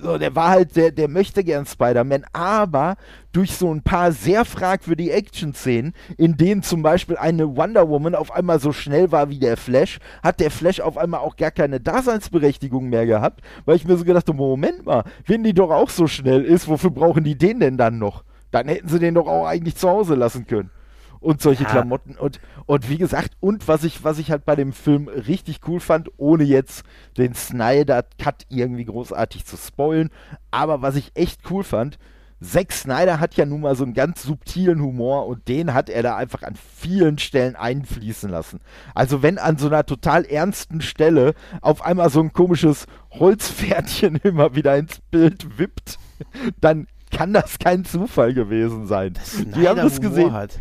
so, der war halt, der, der möchte gern Spider-Man, aber durch so ein paar sehr fragwürdige Action-Szenen, in denen zum Beispiel eine Wonder Woman auf einmal so schnell war wie der Flash, hat der Flash auf einmal auch gar keine Daseinsberechtigung mehr gehabt, weil ich mir so gedacht habe, Moment mal, wenn die doch auch so schnell ist, wofür brauchen die den denn dann noch? Dann hätten sie den doch auch eigentlich zu Hause lassen können. Und solche ja. Klamotten. Und, und wie gesagt, und was ich, was ich halt bei dem Film richtig cool fand, ohne jetzt den Snyder-Cut irgendwie großartig zu spoilen, aber was ich echt cool fand, Zack Snyder hat ja nun mal so einen ganz subtilen Humor und den hat er da einfach an vielen Stellen einfließen lassen. Also wenn an so einer total ernsten Stelle auf einmal so ein komisches Holzpferdchen [LAUGHS] immer wieder ins Bild wippt, dann kann das kein Zufall gewesen sein. Die haben das gesehen. Hat.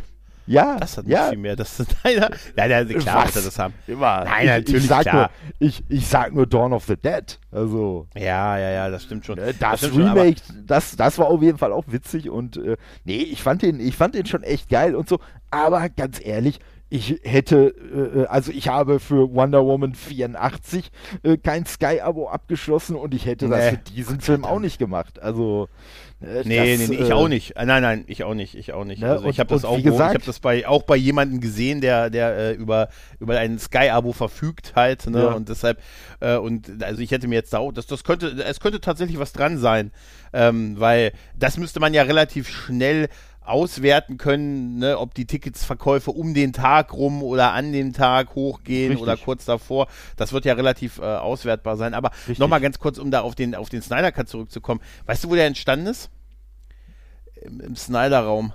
Ja, das hat ja. nicht viel mehr. Das ist leider, leider klar, dass das haben. Immer. Nein, natürlich ich sag klar. Nur, ich, ich sag nur Dawn of the Dead. Also. Ja, ja, ja, das stimmt schon. Äh, das, das stimmt Remake, schon, das, das war auf jeden Fall auch witzig und äh, nee, ich fand den, ich fand den schon echt geil und so. Aber ganz ehrlich, ich hätte, äh, äh, also ich habe für Wonder Woman 84 äh, kein Sky-Abo abgeschlossen und ich hätte nee. das für diesen Film auch nicht gemacht. Also äh, nee, das, nee, nee, ich äh, auch nicht. Nein, nein, ich auch nicht, ich auch nicht. Ne? Also ich habe das auch, gesagt, ich habe das bei auch bei jemandem gesehen, der der äh, über über ein Sky-Abo verfügt halt, ne? Ja. Und deshalb äh, und also ich hätte mir jetzt auch, das das könnte es könnte tatsächlich was dran sein, ähm, weil das müsste man ja relativ schnell auswerten können, ne, ob die Ticketsverkäufe um den Tag rum oder an dem Tag hochgehen Richtig. oder kurz davor. Das wird ja relativ äh, auswertbar sein. Aber nochmal ganz kurz, um da auf den, auf den Snyder Cut zurückzukommen. Weißt du, wo der entstanden ist? Im, im Snyder-Raum.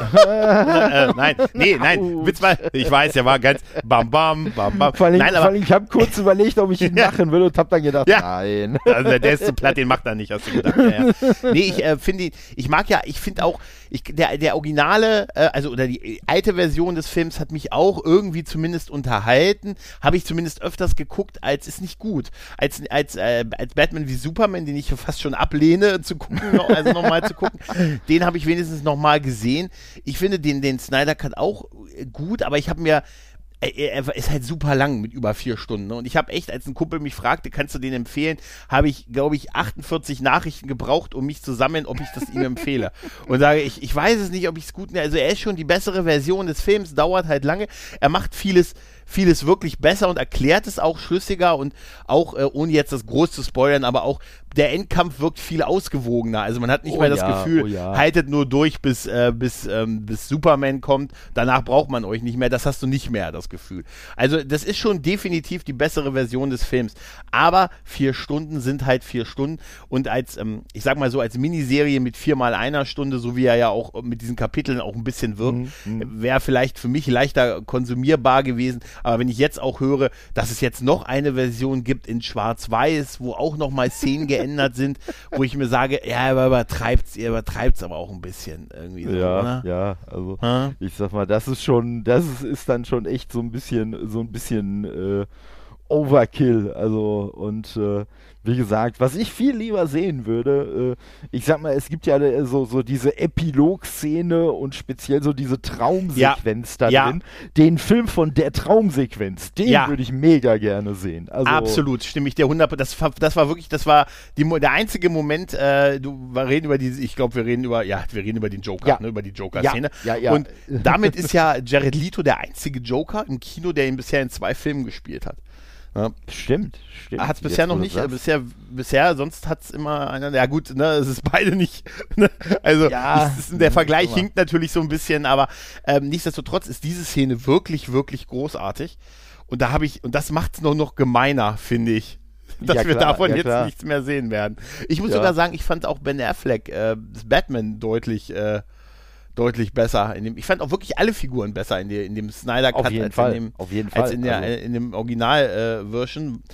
[LAUGHS] äh, nein, nee, nein, Witz mal, ich weiß, der war ganz bam bam bam bam. Vor allem, nein, aber, ich habe kurz überlegt, ob ich ihn [LAUGHS] machen will und habe dann gedacht, ja. nein. Also der ist zu platt, den macht er nicht, hast du gedacht. Ja, ja. [LAUGHS] Nee, ich äh, finde, ich mag ja, ich finde auch, ich, der, der Originale, äh, also oder die alte Version des Films hat mich auch irgendwie zumindest unterhalten, habe ich zumindest öfters geguckt, als ist nicht gut. Als, als, äh, als Batman wie Superman, den ich fast schon ablehne zu gucken, also nochmal zu gucken, [LAUGHS] den habe ich wenigstens nochmal gesehen ich finde den, den Snyder Cut auch gut, aber ich habe mir er ist halt super lang mit über vier Stunden. Ne? Und ich habe echt, als ein Kumpel mich fragte, kannst du den empfehlen, habe ich, glaube ich, 48 Nachrichten gebraucht, um mich zu sammeln, ob ich das ihm empfehle. [LAUGHS] Und sage ich, ich weiß es nicht, ob ich es gut. Also er ist schon die bessere Version des Films, dauert halt lange. Er macht vieles vieles wirklich besser und erklärt es auch schlüssiger und auch, äh, ohne jetzt das groß zu spoilern, aber auch der Endkampf wirkt viel ausgewogener. Also man hat nicht oh mehr das ja, Gefühl, oh ja. haltet nur durch, bis, äh, bis, ähm, bis Superman kommt. Danach braucht man euch nicht mehr. Das hast du nicht mehr, das Gefühl. Also das ist schon definitiv die bessere Version des Films. Aber vier Stunden sind halt vier Stunden. Und als, ähm, ich sag mal so, als Miniserie mit viermal einer Stunde, so wie er ja auch mit diesen Kapiteln auch ein bisschen wirkt, mhm. mhm. wäre vielleicht für mich leichter konsumierbar gewesen. Aber wenn ich jetzt auch höre, dass es jetzt noch eine Version gibt in Schwarz-Weiß, wo auch nochmal Szenen geändert [LAUGHS] sind, wo ich mir sage, ja, er übertreibt ihr übertreibt's aber auch ein bisschen irgendwie. So, ja, oder? ja, also Ha? ich sag mal, das ist schon, das ist, ist dann schon echt so ein bisschen, so ein bisschen äh, Overkill. Also und äh, wie gesagt, was ich viel lieber sehen würde, äh, ich sag mal, es gibt ja äh, so, so diese Epilog-Szene und speziell so diese Traumsequenz da Ja. drin. Den Film von der Traumsequenz, den Ja. würde ich mega gerne sehen. Also, Absolut, stimme ich dir 100. Das, war- das war wirklich, das war die, der einzige Moment. Äh, du, wir reden über diese, ich glaube, wir reden über, ja, wir reden über den Joker, Ja. ne, über die Joker-Szene. Ja, ja, ja. Und damit ist ja Jared Leto der einzige Joker im Kino, der ihn bisher in zwei Filmen gespielt hat. Ja. Stimmt, stimmt. Hat es bisher noch nicht, äh, bisher, bisher, sonst hat es immer einer, ja gut, ne, es ist beide nicht, [LAUGHS] ne, also Ja, ist, der Vergleich immer. hinkt natürlich so ein bisschen, aber ähm, nichtsdestotrotz ist diese Szene wirklich, wirklich großartig und da habe ich, und das macht es noch, noch gemeiner, finde ich, [LAUGHS] dass Ja, wir klar, davon ja, jetzt klar. nichts mehr sehen werden. Ich muss sogar sagen, ich fand auch Ben Affleck, äh, das Batman deutlich, äh, deutlich besser. In dem, ich fand auch wirklich alle Figuren besser in, der, in dem Snyder Cut Auf jeden als Fall, in dem, als in, der, Also- äh, in dem Original-Version. Äh,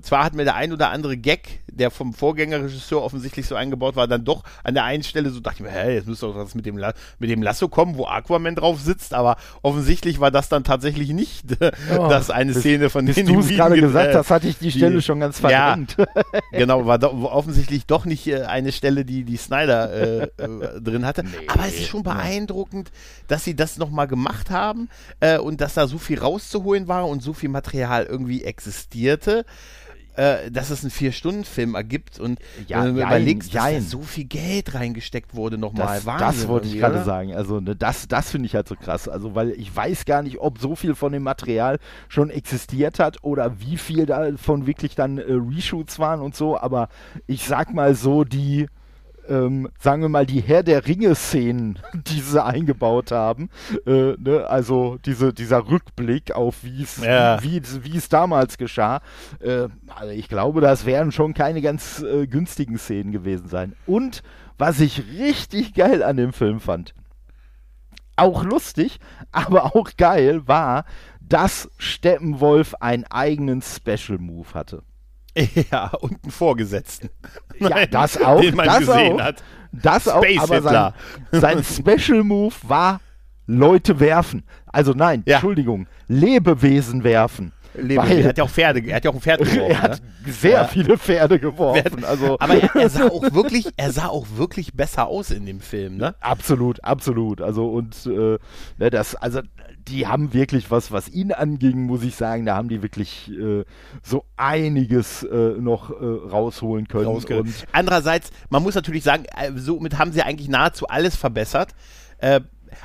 zwar hat mir der ein oder andere Gag, der vom Vorgängerregisseur offensichtlich so eingebaut war, dann doch an der einen Stelle so dachte ich mir, hä, jetzt müsste doch das mit dem, La mit dem Lasso kommen, wo Aquaman drauf sitzt, aber offensichtlich war das dann tatsächlich nicht äh, Oh, das eine bis- Szene von denen, du die es gerade ge- gesagt äh, hast, hatte ich die Stelle schon ganz Ja. verdrängt. [LAUGHS] genau, war do, offensichtlich doch nicht äh, eine Stelle, die die Snyder äh, äh, drin hatte. Aber es ist schon beeindruckend, dass sie das nochmal gemacht haben äh, und dass da so viel rauszuholen war und so viel Material irgendwie existierte. Äh, dass es einen Vier-Stunden-Film ergibt und Ja, wenn du jein, überlegst, dass da so viel Geld reingesteckt wurde nochmal. Das, das wollte ich gerade sagen. Also, ne, das, das finde ich halt so krass. Also, weil ich weiß gar nicht, ob so viel von dem Material schon existiert hat oder wie viel davon wirklich dann äh, Reshoots waren und so. Aber ich sag mal so, die, ähm, sagen wir mal, die Herr der Ringe-Szenen, [LAUGHS] die sie eingebaut haben, äh, ne, also diese, dieser Rückblick auf wie es Ja. wie, es- damals geschah, äh, also ich glaube, das werden schon keine ganz äh, günstigen Szenen gewesen sein. Und was ich richtig geil an dem Film fand, auch lustig, [LAUGHS] aber auch geil war, dass Steppenwolf einen eigenen Special Move hatte. [LAUGHS] Ja, und einen Vorgesetzten. Ja, [LAUGHS] Nein, das auch, Den man das gesehen auch. hat. Das auch, Space aber sein, [LAUGHS] sein Special Move war Leute werfen. Also nein, Ja. Entschuldigung, Lebewesen werfen. Weil- Er hat ja auch Pferde, er hat ja auch ein Pferd [LAUGHS] geworfen. er hat ne? sehr Ja. viele Pferde geworfen. Also Aber er, er sah auch [LAUGHS] wirklich, er sah auch wirklich besser aus in dem Film, ne? Absolut, absolut. Also und äh, ne, das, also die haben wirklich was, was ihn anging, muss ich sagen, da haben die wirklich äh, so einiges äh, noch äh, rausholen können. rausge- Und Andererseits, man muss natürlich sagen, äh, somit haben sie eigentlich nahezu alles verbessert. Äh,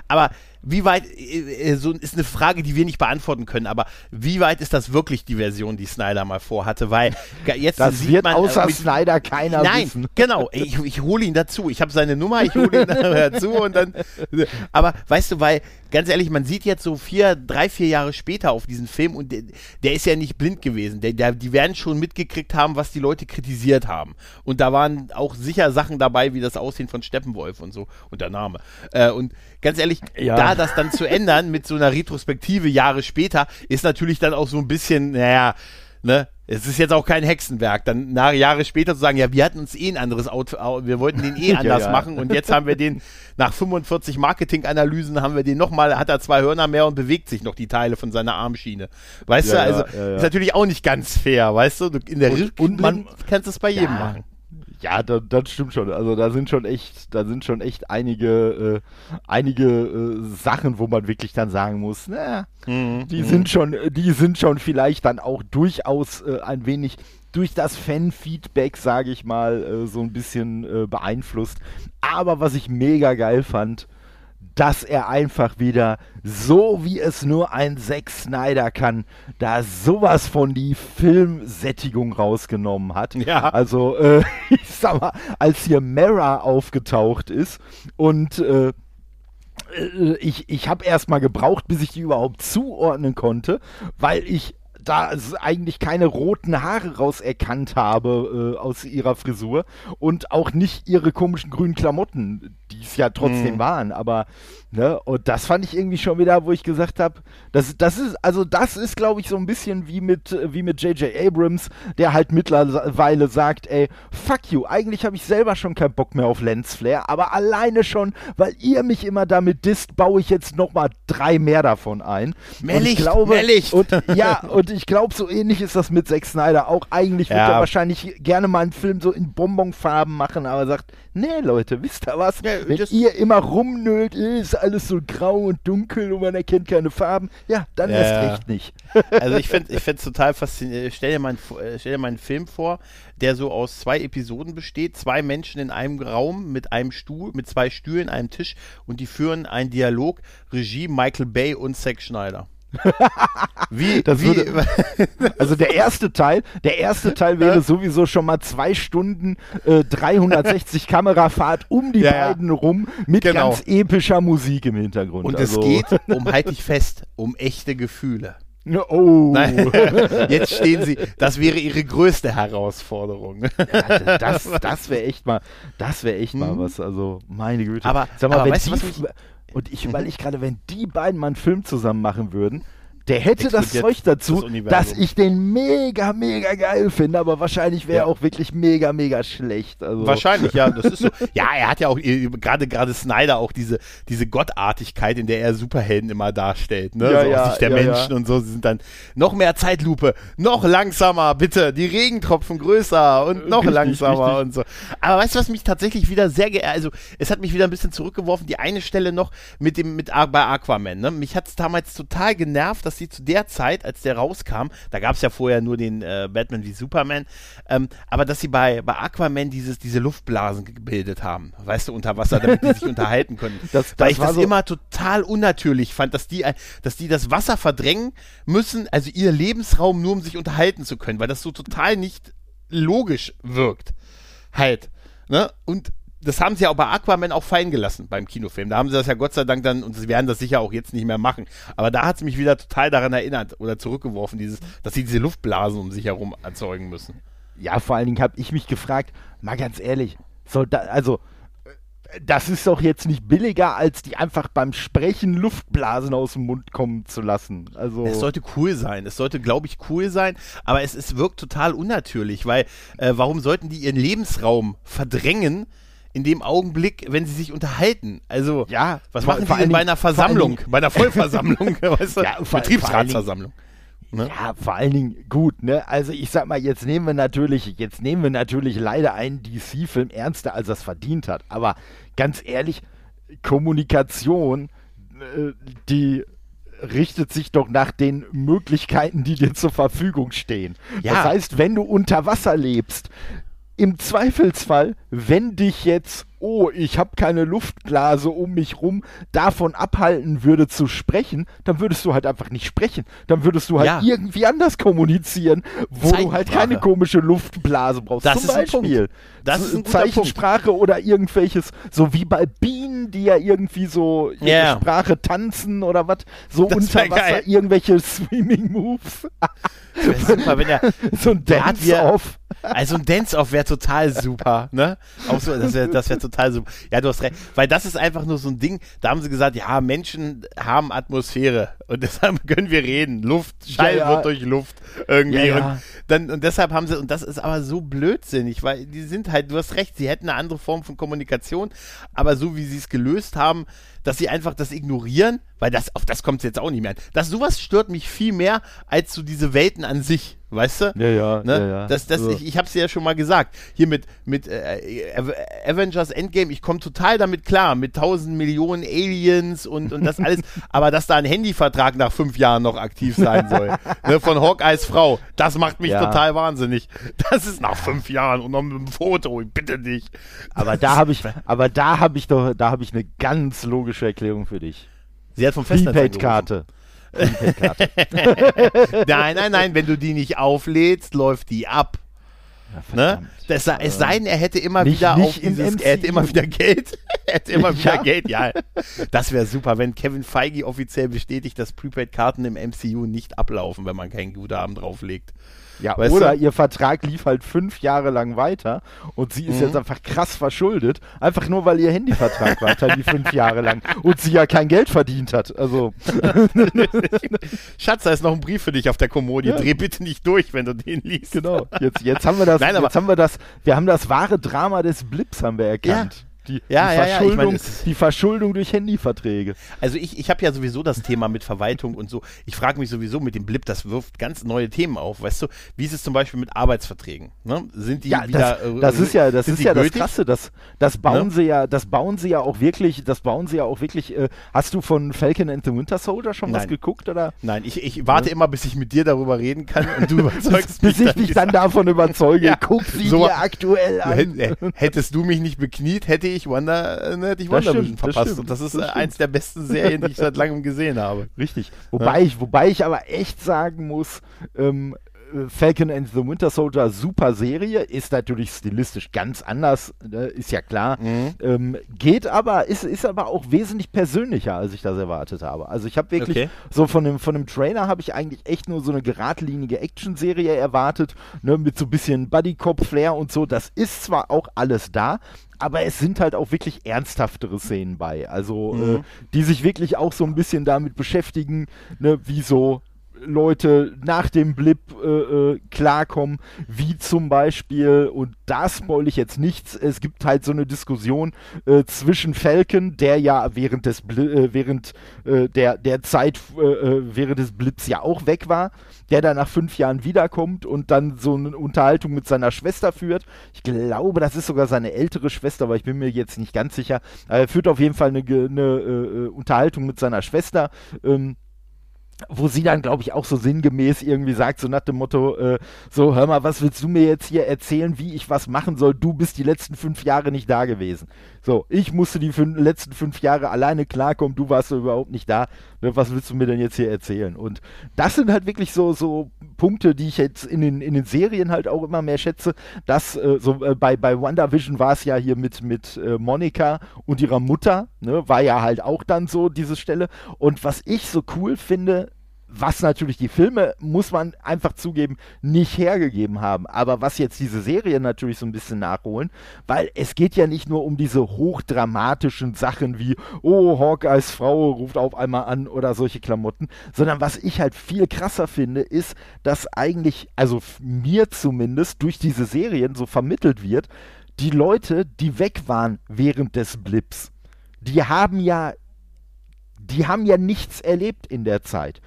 aber wie weit, äh, äh, so ist eine Frage, die wir nicht beantworten können, aber wie weit ist das wirklich die Version, die Snyder mal vorhatte? Weil jetzt das sieht wird man, äh, außer mit- Snyder keiner Nein, wissen. genau. Ich, ich hole ihn dazu. Ich habe seine Nummer, ich hole ihn [LAUGHS] dazu und dann. Aber weißt du, weil ganz ehrlich, man sieht jetzt so vier, drei, vier Jahre später auf diesen Film und der, der ist ja nicht blind gewesen. Der, der, die werden schon mitgekriegt haben, was die Leute kritisiert haben. Und da waren auch sicher Sachen dabei, wie das Aussehen von Steppenwolf und so und der Name. Äh, und ganz ehrlich, Ja. da das dann zu ändern mit so einer Retrospektive Jahre später, ist natürlich dann auch so ein bisschen, naja, ne, es ist jetzt auch kein Hexenwerk, dann nach Jahre später zu sagen, ja, wir hatten uns eh ein anderes Outfit, wir wollten den eh [LAUGHS] Ja, anders ja. machen und jetzt haben wir den, nach 45 Marketinganalysen haben wir den nochmal, hat er zwei Hörner mehr und bewegt sich noch die Teile von seiner Armschiene. Weißt Ja, du, also ja, ja, ja. ist natürlich auch nicht ganz fair, weißt du, in der Und- Rück und man- kannst du es bei jedem Ja. machen. Ja, da, das stimmt schon. Also da sind schon echt, da sind schon echt einige, äh, einige äh, Sachen, wo man wirklich dann sagen muss, na, Mhm. die sind schon, die sind schon vielleicht dann auch durchaus äh, ein wenig durch das Fan-Feedback, sage ich mal, äh, so ein bisschen äh, beeinflusst. Aber was ich mega geil fand, dass er einfach wieder, so wie es nur ein Zack Snyder kann, da sowas von die Filmsättigung rausgenommen hat. Ja. Also, äh, [LAUGHS] ich sag mal, als hier Mara aufgetaucht ist und äh, äh, ich, ich habe erst mal gebraucht, bis ich die überhaupt zuordnen konnte, weil ich da eigentlich keine roten Haare rauserkannt habe äh, aus ihrer Frisur und auch nicht ihre komischen grünen Klamotten, die es ja trotzdem hm. waren, aber ne, und das fand ich irgendwie schon wieder, wo ich gesagt habe, das, das ist, also das ist, glaube ich, so ein bisschen wie mit, wie mit J.J. Abrams, der halt mittlerweile sagt, ey, fuck you, eigentlich habe ich selber schon keinen Bock mehr auf Lensflare, aber alleine schon, weil ihr mich immer damit disst, baue ich jetzt nochmal drei mehr davon ein. Mehr und Licht, glaube, mehr Licht. Und, ja, [LAUGHS] und ich glaube, so ähnlich ist das mit Zack Snyder auch. Eigentlich ja. wird er wahrscheinlich gerne mal einen Film so in Bonbonfarben machen, aber sagt, nee, Leute, wisst ihr was? Ja, Wenn ihr immer rumnölt, ist alles so grau und dunkel und man erkennt keine Farben, ja, dann ja. erst recht nicht. [LAUGHS] Also ich finde es total faszinierend. Stell dir, mal einen, äh, stell dir mal einen Film vor, der so aus zwei Episoden besteht. Zwei Menschen in einem Raum mit einem Stuhl, mit zwei Stühlen, einem Tisch und die führen einen Dialog. Regie Michael Bay und Zack Schneider. Wie, [LAUGHS] das wie? Würde, [LAUGHS] also der erste Teil, der erste Teil wäre sowieso schon mal zwei Stunden äh, 360 [LAUGHS] Kamerafahrt um die ja, beiden ja. rum mit genau. ganz epischer Musik im Hintergrund. Und also. es geht um, halte ich fest, um echte Gefühle. Oh. Nein, jetzt stehen sie. Das wäre ihre größte Herausforderung. Ja, das das wäre echt mal, das wäre echt mal mhm. was. Also meine Güte. Aber, Sag mal, aber weißt du, was mich, und ich überlege gerade, wenn die beiden mal einen Film zusammen machen würden, der hätte das Zeug dazu, das dass ich den mega, mega geil finde, aber wahrscheinlich wäre er ja. auch wirklich mega, mega schlecht. Also. Wahrscheinlich, ja, das ist so. [LAUGHS] Ja, er hat ja auch gerade gerade Snyder auch diese, diese Gottartigkeit, in der er Superhelden immer darstellt, ne? Ja, so ja, aus Sicht der Menschen und so. Sie sind dann noch mehr Zeitlupe, noch langsamer, bitte, die Regentropfen größer und noch richtig, langsamer richtig. und so. Aber weißt du, was mich tatsächlich wieder sehr geärgert, also es hat mich wieder ein bisschen zurückgeworfen, die eine Stelle noch mit dem, mit bei Aquaman, ne? Mich hat es damals total genervt, dass sie zu der Zeit, als der rauskam, da gab es ja vorher nur den äh, Batman wie Superman, ähm, aber dass sie bei, bei Aquaman dieses, diese Luftblasen gebildet haben, weißt du, unter Wasser, damit die sich [LAUGHS] unterhalten können. Das, das Weil ich das so immer total unnatürlich fand, dass die, dass die das Wasser verdrängen müssen, also ihr Lebensraum nur um sich unterhalten zu können, weil das so total nicht logisch wirkt. Halt. Ne? Und das haben sie ja auch bei Aquaman auch fein gelassen beim Kinofilm. Da haben sie das ja Gott sei Dank dann, und sie werden das sicher auch jetzt nicht mehr machen. Aber da hat es mich wieder total daran erinnert oder zurückgeworfen, dieses, dass sie diese Luftblasen um sich herum erzeugen müssen. Ja, vor allen Dingen habe ich mich gefragt, mal ganz ehrlich, so da, also das ist doch jetzt nicht billiger, als die einfach beim Sprechen Luftblasen aus dem Mund kommen zu lassen. Also es sollte cool sein. Es sollte, glaube ich, cool sein, aber es, es wirkt total unnatürlich, weil äh, warum sollten die ihren Lebensraum verdrängen, in dem Augenblick, wenn sie sich unterhalten. Also, ja, was machen die denn bei einer Versammlung, bei einer Vollversammlung, [LAUGHS] weißt du? Ja, Betriebsratsversammlung. Ne? Ja, vor allen Dingen gut, ne? Also ich sag mal, jetzt nehmen wir natürlich, jetzt nehmen wir natürlich leider einen DC-Film ernster, als das verdient hat. Aber ganz ehrlich, Kommunikation, äh, die richtet sich doch nach den Möglichkeiten, die dir zur Verfügung stehen. Ja. Das heißt, wenn du unter Wasser lebst, im Zweifelsfall, wenn dich jetzt, oh, ich habe keine Luftblase um mich rum, davon abhalten würde zu sprechen, dann würdest du halt einfach nicht sprechen. Dann würdest du halt ja. irgendwie anders kommunizieren, wo du halt keine komische Luftblase brauchst. Das Zum ist Beispiel. Das ist ein Zeichensprache Punkt. oder irgendwelches, so wie bei Bienen, die ja irgendwie so ihre yeah. Sprache tanzen oder was, so das unter Wasser geil. irgendwelche Swimming Moves. super, wenn er [LAUGHS] so ein Dance-Off. Also ein Dance-Off wäre total super, ne? Auch so, das wäre das wär total super. Ja, du hast recht. Weil das ist einfach nur so ein Ding, da haben sie gesagt, ja, Menschen haben Atmosphäre und [LAUGHS] deshalb können wir reden. Luft, Schall ja, ja. wird durch Luft irgendwie. Ja, und, dann, und deshalb haben sie, und das ist aber so blödsinnig, weil die sind halt, du hast recht, sie hätten eine andere Form von Kommunikation, aber so wie sie es gelöst haben, dass sie einfach das ignorieren, weil das, auf das kommt es jetzt auch nicht mehr an. Das, sowas stört mich viel mehr als so diese Welten an sich. Weißt du? Ja, ja. Ne? ja, ja. Das, das, also. Ich, ich habe es ja schon mal gesagt. Hier mit, mit äh, Avengers Endgame, ich komme total damit klar, mit tausend Millionen Aliens und, und das alles. [LAUGHS] aber dass da ein Handyvertrag nach fünf Jahren noch aktiv sein soll, [LAUGHS] ne, von Hawkeyes Frau, das macht mich ja. total wahnsinnig. Das ist nach fünf Jahren und noch mit einem Foto, ich bitte dich. Aber da habe ich, aber da habe ich doch, da habe ich eine ganz logische Erklärung für dich. Sie hat vom Festnetz karte [LAUGHS] [LAUGHS] nein, nein, nein, wenn du die nicht auflädst, läuft die ab. Ne? Das, es sei denn, er hätte immer Nicht- wieder nicht dieses, er hätte immer wieder Geld. [LAUGHS] er hätte immer [LAUGHS] wieder Ja. Geld, ja. Das wäre super, wenn Kevin Feige offiziell bestätigt, dass Prepaid-Karten im MCU nicht ablaufen, wenn man kein Guthaben drauflegt. Ja, Weißt oder du? ihr Vertrag lief halt fünf Jahre lang weiter und sie ist Mhm. jetzt einfach krass verschuldet, einfach nur weil ihr Handyvertrag weiter die fünf Jahre lang und sie ja kein Geld verdient hat. Also [LAUGHS] Schatz, da ist noch ein Brief für dich auf der Kommode. Ja. Dreh bitte nicht durch, wenn du den liest. genau, jetzt, jetzt haben wir das, Nein, aber- jetzt haben wir das, wir haben das wahre Drama des Blips haben wir erkannt. Die, Ja, die, ja, ja, ich Verschuldung, meine, es- die Verschuldung durch Handyverträge. Also ich, ich habe ja sowieso das Thema mit Verwaltung und so. Ich frage mich sowieso mit dem Blip, das wirft ganz neue Themen auf. Weißt du, wie ist es zum Beispiel mit Arbeitsverträgen? Ne? Sind die Ja, wieder? das, äh, das ist ja, das ist ja das? Krasse. Das, das bauen Ne? sie ja, das bauen sie ja auch wirklich, das bauen sie ja auch wirklich. Äh, hast du von Falcon and the Winter Soldier schon was Nein. geguckt oder? Nein, ich, ich warte immer, bis ich mit dir darüber reden kann und du [LAUGHS] überzeugst Bis mich ich dich dann davon überzeuge, [LAUGHS] Ja, guck sie so- dir aktuell an. Äh, Hättest du mich nicht bekniet, hätte ich Wonder, äh, hätte ich Das das verpasst. stimmt, und das ist das äh, eins der besten Serien, die ich seit langem gesehen habe. [LAUGHS] Richtig. Wobei, ich, wobei ich aber echt sagen muss, ähm, äh, Falcon and the Winter Soldier, super Serie, ist natürlich stilistisch ganz anders, ne, ist ja klar. Mhm. Ähm, geht aber, ist, ist aber auch wesentlich persönlicher, als ich das erwartet habe. Also ich habe wirklich Okay. so von dem, von dem Trailer habe ich eigentlich echt nur so eine geradlinige Action-Serie erwartet, ne, mit so ein bisschen Buddy-Cop-Flair und so. Das ist zwar auch alles da, aber es sind halt auch wirklich ernsthaftere Szenen bei. Also, Mhm. äh, die sich wirklich auch so ein bisschen damit beschäftigen, ne, wie so Leute nach dem Blip äh, äh, klarkommen, wie zum Beispiel, und da spoil ich jetzt nichts, es gibt halt so eine Diskussion äh, zwischen Falcon, der ja während des Bli äh, während äh, der, der Zeit äh, äh, während des Blips ja auch weg war, der dann nach fünf Jahren wiederkommt und dann so eine Unterhaltung mit seiner Schwester führt. Ich glaube, das ist sogar seine ältere Schwester, aber ich bin mir jetzt nicht ganz sicher. Er führt auf jeden Fall eine, eine Unterhaltung mit seiner Schwester. Ähm, wo sie dann, glaube ich, auch so sinngemäß irgendwie sagt, so nach dem Motto, äh, so, hör mal, was willst du mir jetzt hier erzählen, wie ich was machen soll? Du bist die letzten fünf Jahre nicht da gewesen. So, ich musste die fün letzten fünf Jahre alleine klarkommen, du warst überhaupt nicht da. Ne, was willst du mir denn jetzt hier erzählen? Und das sind halt wirklich so, so Punkte, die ich jetzt in den, in den Serien halt auch immer mehr schätze. dass äh, so äh, bei, bei WandaVision war es ja hier mit, mit äh, Monika und ihrer Mutter, ne, war ja halt auch dann so diese Stelle. Und was ich so cool finde, was natürlich die Filme, muss man einfach zugeben, nicht hergegeben haben. Aber was jetzt diese Serien natürlich so ein bisschen nachholen, weil es geht ja nicht nur um diese hochdramatischen Sachen wie, oh, Hawkeyes Frau ruft auf einmal an oder solche Klamotten, sondern was ich halt viel krasser finde, ist, dass eigentlich, also mir zumindest, durch diese Serien so vermittelt wird, die Leute, die weg waren während des Blips, die haben ja die haben ja nichts erlebt in der Zeit.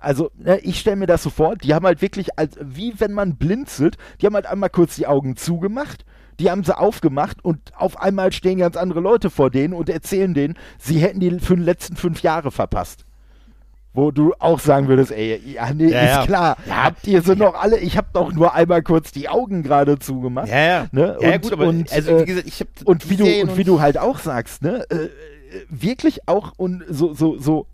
Also, ne, ich stelle mir das so vor, die haben halt wirklich, als, wie wenn man blinzelt, die haben halt einmal kurz die Augen zugemacht, die haben sie aufgemacht und auf einmal stehen ganz andere Leute vor denen und erzählen denen, sie hätten die für die letzten fünf Jahre verpasst. Wo du auch sagen würdest, ey, ja, nee, Ja, ist ja. klar. Ja, Habt ihr sie noch alle? Ich hab doch nur einmal kurz die Augen gerade zugemacht. Ja, ja. Ne? Und- gut, aber und, also, äh, wie gesagt, ich habe und wie du und wie du halt auch sagst, ne, äh, äh, wirklich auch und so so so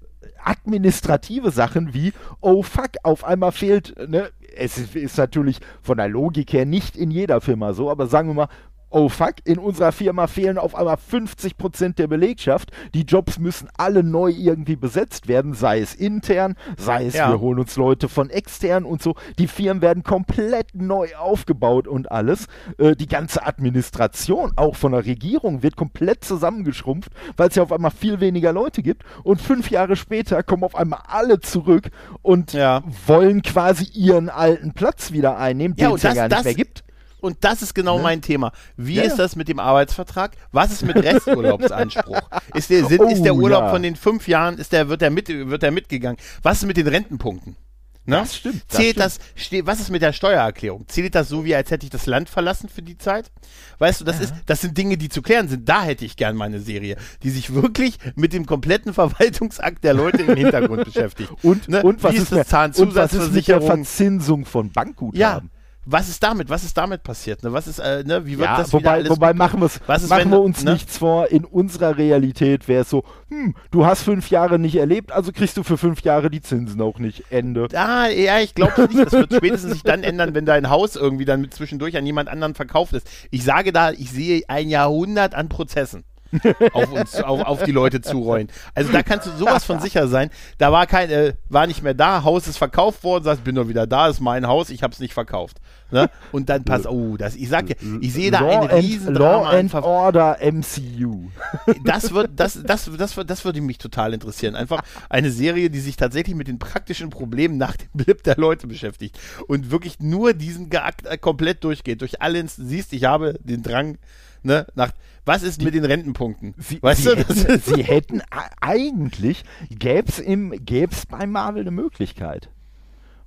administrative Sachen wie oh fuck, auf einmal fehlt, ne, es ist, natürlich von der Logik her nicht in jeder Firma so, aber sagen wir mal Oh fuck, in unserer Firma fehlen auf einmal 50% der Belegschaft. Die Jobs müssen alle neu irgendwie besetzt werden, sei es intern, sei es Ja. wir holen uns Leute von extern und so. Die Firmen werden komplett neu aufgebaut und alles. Äh, die ganze Administration, auch von der Regierung, wird komplett zusammengeschrumpft, weil es ja auf einmal viel weniger Leute gibt. Und fünf Jahre später kommen auf einmal alle zurück und Ja. wollen quasi ihren alten Platz wieder einnehmen, Ja, den und es ja das- gar nicht das- mehr gibt. Und das ist genau Ne? mein Thema. Wie Ja, ist ja. das mit dem Arbeitsvertrag? Was ist mit [LAUGHS] Resturlaubsanspruch? ist, der, sind, Oh, ist der Urlaub ja. von den fünf Jahren, ist der, wird, der mit, wird der mitgegangen? Was ist mit den Rentenpunkten? Ne? Das stimmt, das Zählt stimmt. das, was ist mit der Steuererklärung? Zählt das so, wie als hätte ich das Land verlassen für die Zeit? Weißt du, das, ist, das sind Dinge, die zu klären sind. Da hätte ich gern meine Serie, die sich wirklich mit dem kompletten Verwaltungsakt der Leute im Hintergrund [LAUGHS] beschäftigt. Und, Ne? und, was Wie ist ist das mit- und was ist mit der Zahnzusatzversicherung? Verzinsung von Bankguthaben? Ja, was ist damit? Was ist damit passiert? Ne? Was ist, äh, ne? Wie wird ja, das wobei, wobei machen, Was ist, machen wenn- wir uns ne? nichts vor. In unserer Realität wäre es so, hm, du hast fünf Jahre nicht erlebt, also kriegst du für fünf Jahre die Zinsen auch nicht. Ende. Ah, ja, ich glaube nicht. Das wird spätestens sich dann ändern, wenn dein Haus irgendwie dann mit zwischendurch an jemand anderen verkauft ist. Ich sage da, ich sehe ein Jahrhundert an Prozessen. [LAUGHS] auf uns, auf, auf die Leute zurollen. Also da kannst du sowas von sicher sein. Da war kein, äh, war nicht mehr da, Haus ist verkauft worden, sagst, bin doch wieder da, ist mein Haus, ich hab's nicht verkauft. Ne? Und dann pass, oh, das, ich sag dir, ich sehe da Law ein and, riesen Law and Order MCU. [LAUGHS] Das wird, das, das, das, das würde mich total interessieren. Einfach eine Serie, die sich tatsächlich mit den praktischen Problemen nach dem Blip der Leute beschäftigt und wirklich nur diesen Geakt äh, komplett durchgeht. Durch alle, siehst, ich habe den Drang, ne, nach, was ist mit den Rentenpunkten? Sie, weißt sie, du, hätten, sie hätten eigentlich, gäbe es gäb's bei Marvel eine Möglichkeit.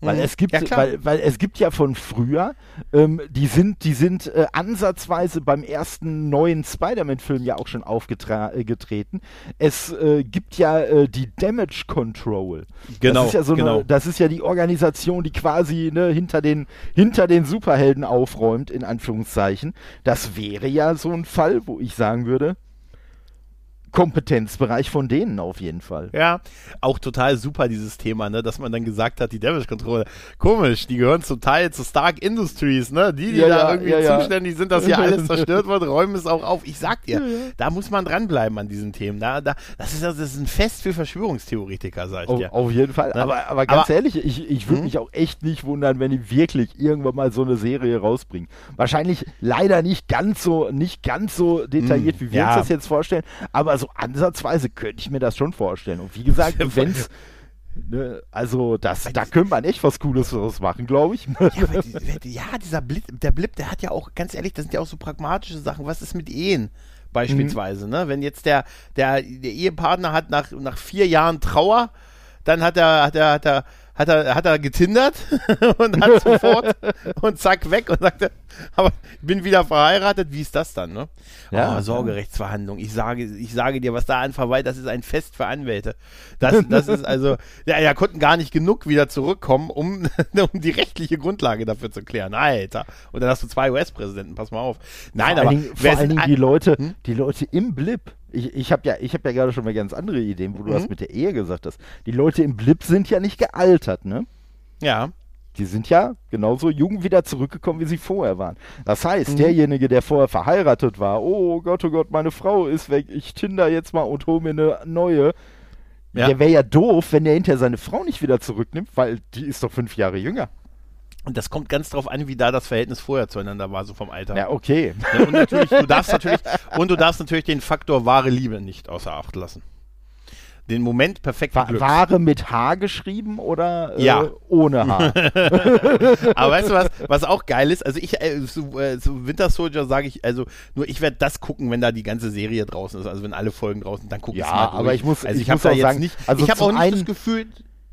Weil Mhm. es gibt, Ja, weil, weil es gibt ja von früher, ähm, die sind, die sind äh, ansatzweise beim ersten neuen Spider-Man-Film ja auch schon aufgetreten. Es äh, gibt ja äh, die Damage Control. Genau, das ist ja so genau. eine, das ist ja die Organisation, die quasi ne, hinter den hinter den Superhelden aufräumt in Anführungszeichen. Das wäre ja so ein Fall, wo ich sagen würde, Kompetenzbereich von denen auf jeden Fall. ja, auch total super dieses Thema, ne, dass man dann gesagt hat, die Damage Controller, komisch, die gehören zum Teil zu Stark Industries, ne, die, die Ja, da ja, irgendwie ja, zuständig sind, dass hier [LAUGHS] alles zerstört wird, räumen es auch auf. Ich sag dir, da muss man dranbleiben an diesen Themen. Da, da, das ist, das ist ein Fest für Verschwörungstheoretiker, sag ich Auf, dir. auf jeden Fall. Ne? Aber, aber ganz Aber- ehrlich, ich, ich würde Mhm. mich auch echt nicht wundern, wenn die wirklich irgendwann mal so eine Serie rausbringen. Wahrscheinlich leider nicht ganz so, nicht ganz so detailliert, wie wir uns das jetzt vorstellen, aber so ansatzweise könnte ich mir das schon vorstellen. Und wie gesagt, [LAUGHS] wenn's, ne, also das, da könnte man echt was Cooles draus machen, glaube ich. Ja, die, ja, dieser Blip, der Blip, der hat ja auch, ganz ehrlich, das sind ja auch so pragmatische Sachen. Was ist mit Ehen? Beispielsweise, ne? Wenn jetzt der, der, der Ehepartner hat nach, nach vier Jahren Trauer, dann hat er, hat er, hat er, hat er, hat er getindert [LAUGHS] und hat sofort und zack weg und sagte, aber ich bin wieder verheiratet, wie ist das dann, ne? Ja. oh, Sorgerechtsverhandlung. Ich sage, ich sage dir, was da an Verwalt, das ist ein Fest für Anwälte. Das, das ist also, [LAUGHS] ja, ja, konnten gar nicht genug wieder zurückkommen, um, [LAUGHS] um die rechtliche Grundlage dafür zu klären. Alter. Und dann hast du zwei US-Präsidenten, pass mal auf. Nein, vor aber allen Dingen, vor allen Dingen die Leute, Hm? die Leute im Blip. Ich, ich habe ja, ich hab ja gerade schon mal ganz andere Ideen, wo du Mhm. das mit der Ehe gesagt hast. Die Leute im Blip sind ja nicht gealtert, ne? Ja. Die sind ja genauso jung wieder zurückgekommen, wie sie vorher waren. Das heißt, Mhm. derjenige, der vorher verheiratet war, oh Gott, oh Gott, meine Frau ist weg, ich tinder jetzt mal und hole mir eine neue. Ja. Der wäre ja doof, wenn der hinterher seine Frau nicht wieder zurücknimmt, weil die ist doch fünf Jahre jünger. Und das kommt ganz drauf an, wie da das Verhältnis vorher zueinander war, so vom Alter. Ja, okay. Ja, und natürlich, du darfst natürlich, und du darfst natürlich den Faktor wahre Liebe nicht außer Acht lassen. Den Moment perfekten Wa Glücks. Ware mit H geschrieben oder äh, Ja. ohne H? [LAUGHS] Aber weißt du was, was auch geil ist? Also ich, äh, so, äh, so Winter Soldier sage ich, also nur ich werde das gucken, wenn da die ganze Serie draußen ist. Also wenn alle Folgen draußen, dann gucke ich Ja, mal durch. aber ich muss- also ich ich, muss auch jetzt sagen, nicht, also ich habe auch nicht das einen- Gefühl,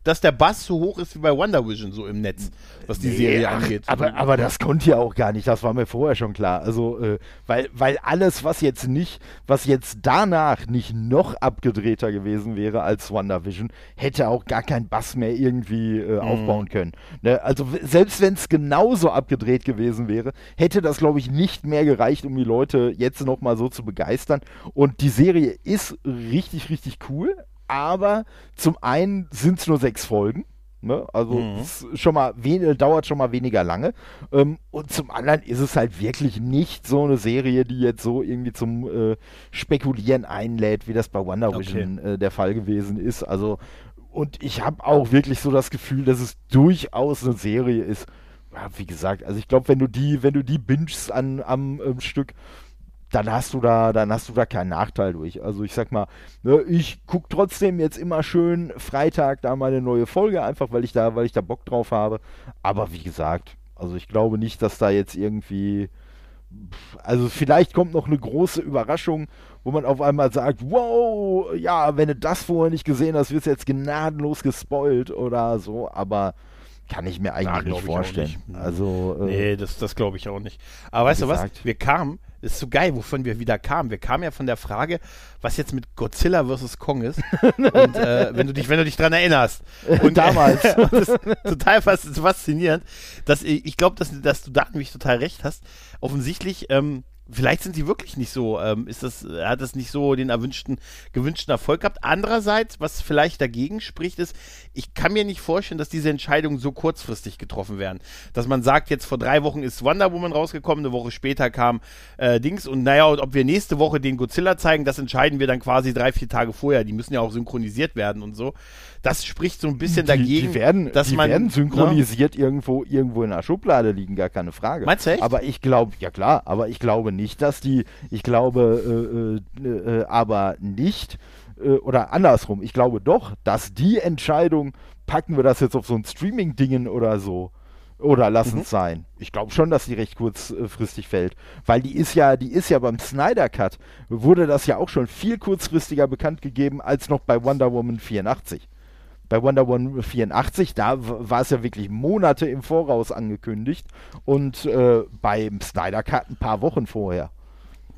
dass der Bass so hoch ist wie bei Wonder Vision so im Netz, was die Serie ach, angeht. Aber, aber das konnte ja auch gar nicht, das war mir vorher schon klar. Also, äh, weil, weil alles, was jetzt nicht, was jetzt danach nicht noch abgedrehter gewesen wäre als WandaVision, hätte auch gar kein Bass mehr irgendwie äh, aufbauen können. Ne? Also selbst wenn es genauso abgedreht gewesen wäre, hätte das, glaube ich, nicht mehr gereicht, um die Leute jetzt nochmal so zu begeistern. Und die Serie ist richtig, richtig cool. Aber zum einen sind es nur sechs Folgen. Ne? Also Mhm. schon mal wen dauert schon mal weniger lange. Ähm, und zum anderen ist es halt wirklich nicht so eine Serie, die jetzt so irgendwie zum äh, Spekulieren einlädt, wie das bei Wonder Vision äh, der Fall gewesen ist. Also und ich habe auch wirklich so das Gefühl, dass es durchaus eine Serie ist. Ja, wie gesagt, also ich glaube, wenn du die, wenn du die bingst an, am ähm, Stück, dann hast du da, dann hast du da keinen Nachteil durch. Also ich sag mal, ne, ich gucke trotzdem jetzt immer schön Freitag da mal eine neue Folge, einfach weil ich da, weil ich da Bock drauf habe. Aber wie gesagt, also ich glaube nicht, dass da jetzt irgendwie, also vielleicht kommt noch eine große Überraschung, wo man auf einmal sagt, wow, ja, wenn du das vorher nicht gesehen hast, wirst du jetzt gnadenlos gespoilt oder so. Aber kann ich mir eigentlich Ja, nicht vorstellen. nicht. Also, äh, Nee, das, das glaube ich auch nicht. Aber weißt du was? Wir kamen, ist so geil, wovon wir wieder kamen. Wir kamen ja von der Frage, was jetzt mit Godzilla vs. Kong ist. Und äh, wenn du dich, wenn du dich dran erinnerst. [LAUGHS] Und, Damals. Äh, [LAUGHS] das ist total fas faszinierend. Dass, ich ich glaube, dass, dass du da nämlich total recht hast. Offensichtlich, ähm, vielleicht sind sie wirklich nicht so, ähm, ist das, hat das nicht so den erwünschten, gewünschten Erfolg gehabt. Andererseits, was vielleicht dagegen spricht, ist, ich kann mir nicht vorstellen, dass diese Entscheidungen so kurzfristig getroffen werden. Dass man sagt, jetzt vor drei Wochen ist Wonder Woman rausgekommen, eine Woche später kam äh, Dings und naja, und ob wir nächste Woche den Godzilla zeigen, das entscheiden wir dann quasi drei, vier Tage vorher. Die müssen ja auch synchronisiert werden und so. Das spricht so ein bisschen die, dagegen, die werden, dass die man werden ne? synchronisiert irgendwo, irgendwo in der Schublade liegen, gar keine Frage. Meinst du echt? Aber ich glaube, ja klar, aber ich glaube nicht, dass die, ich glaube äh, äh, äh, aber nicht, äh, oder andersrum, ich glaube doch, dass die Entscheidung, packen wir das jetzt auf so ein Streaming-Dingen oder so, oder lassen es sein. Ich glaube schon, dass die recht kurzfristig fällt. Weil die ist ja, die ist ja beim Snyder Cut, wurde das ja auch schon viel kurzfristiger bekannt gegeben als noch bei Wonder Woman 84. Bei Wonder Woman 84, da war es ja wirklich Monate im Voraus angekündigt und äh, beim Snyder Cut ein paar Wochen vorher.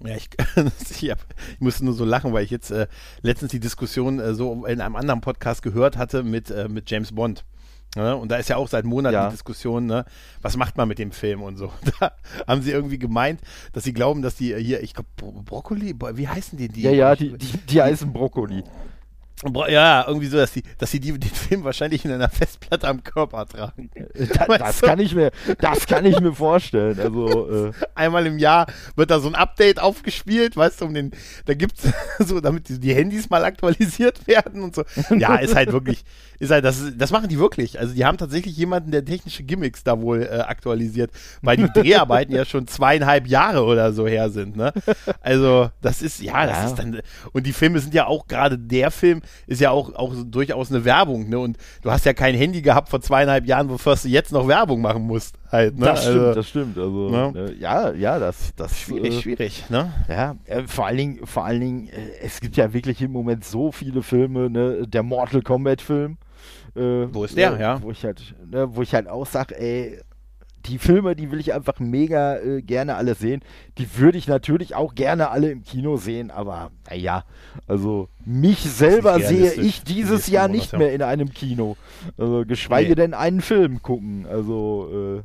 Ja, ich, [LAUGHS] ich, hab, ich musste nur so lachen, weil ich jetzt äh, letztens die Diskussion äh, so in einem anderen Podcast gehört hatte mit, äh, mit James Bond. Ne? Und da ist ja auch seit Monaten Ja. die Diskussion, ne? was macht man mit dem Film und so. [LAUGHS] Da haben sie irgendwie gemeint, dass sie glauben, dass die äh, hier, ich glaube, Bro Brokkoli, wie heißen die? die Ja, ja, die, die, die heißen Brokkoli. Ja, irgendwie so, dass die, dass sie die, den Film wahrscheinlich in einer Festplatte am Körper tragen. Da, Weißt das du? kann ich mir, das kann ich mir vorstellen. Also, [LAUGHS] äh, einmal im Jahr wird da so ein Update aufgespielt, weißt du, um den, da gibt's [LAUGHS] so, damit die, die Handys mal aktualisiert [LAUGHS] werden und so. Ja, ist halt wirklich, ist halt, das, das machen die wirklich. Also die haben tatsächlich jemanden, der technische Gimmicks da wohl äh, aktualisiert, weil die Dreharbeiten ja schon zweieinhalb Jahre oder so her sind, ne? Also, das ist, ja, das Ja. ist dann, und die Filme sind ja auch, gerade der Film ist ja auch, auch durchaus eine Werbung, ne? Und du hast ja kein Handy gehabt vor zweieinhalb Jahren, wofür du jetzt noch Werbung machen musst, halt, ne? das stimmt, also, das stimmt. Also, ne? äh, ja, ja, das, das Schwierig, äh, schwierig, ne? Ja, äh, vor allen Dingen, vor allen Dingen, äh, es gibt ja wirklich im Moment so viele Filme, ne, der Mortal Kombat Film. Äh, Wo ist der, ne, ja? Wo ich halt, ne, wo ich halt auch sage, ey, die Filme, die will ich einfach mega äh, gerne alle sehen. Die würde ich natürlich auch gerne alle im Kino sehen, aber naja, also mich selber sehe ich die dieses Jahr nicht mehr in einem Kino. Also geschweige Nee. denn einen Film gucken. Also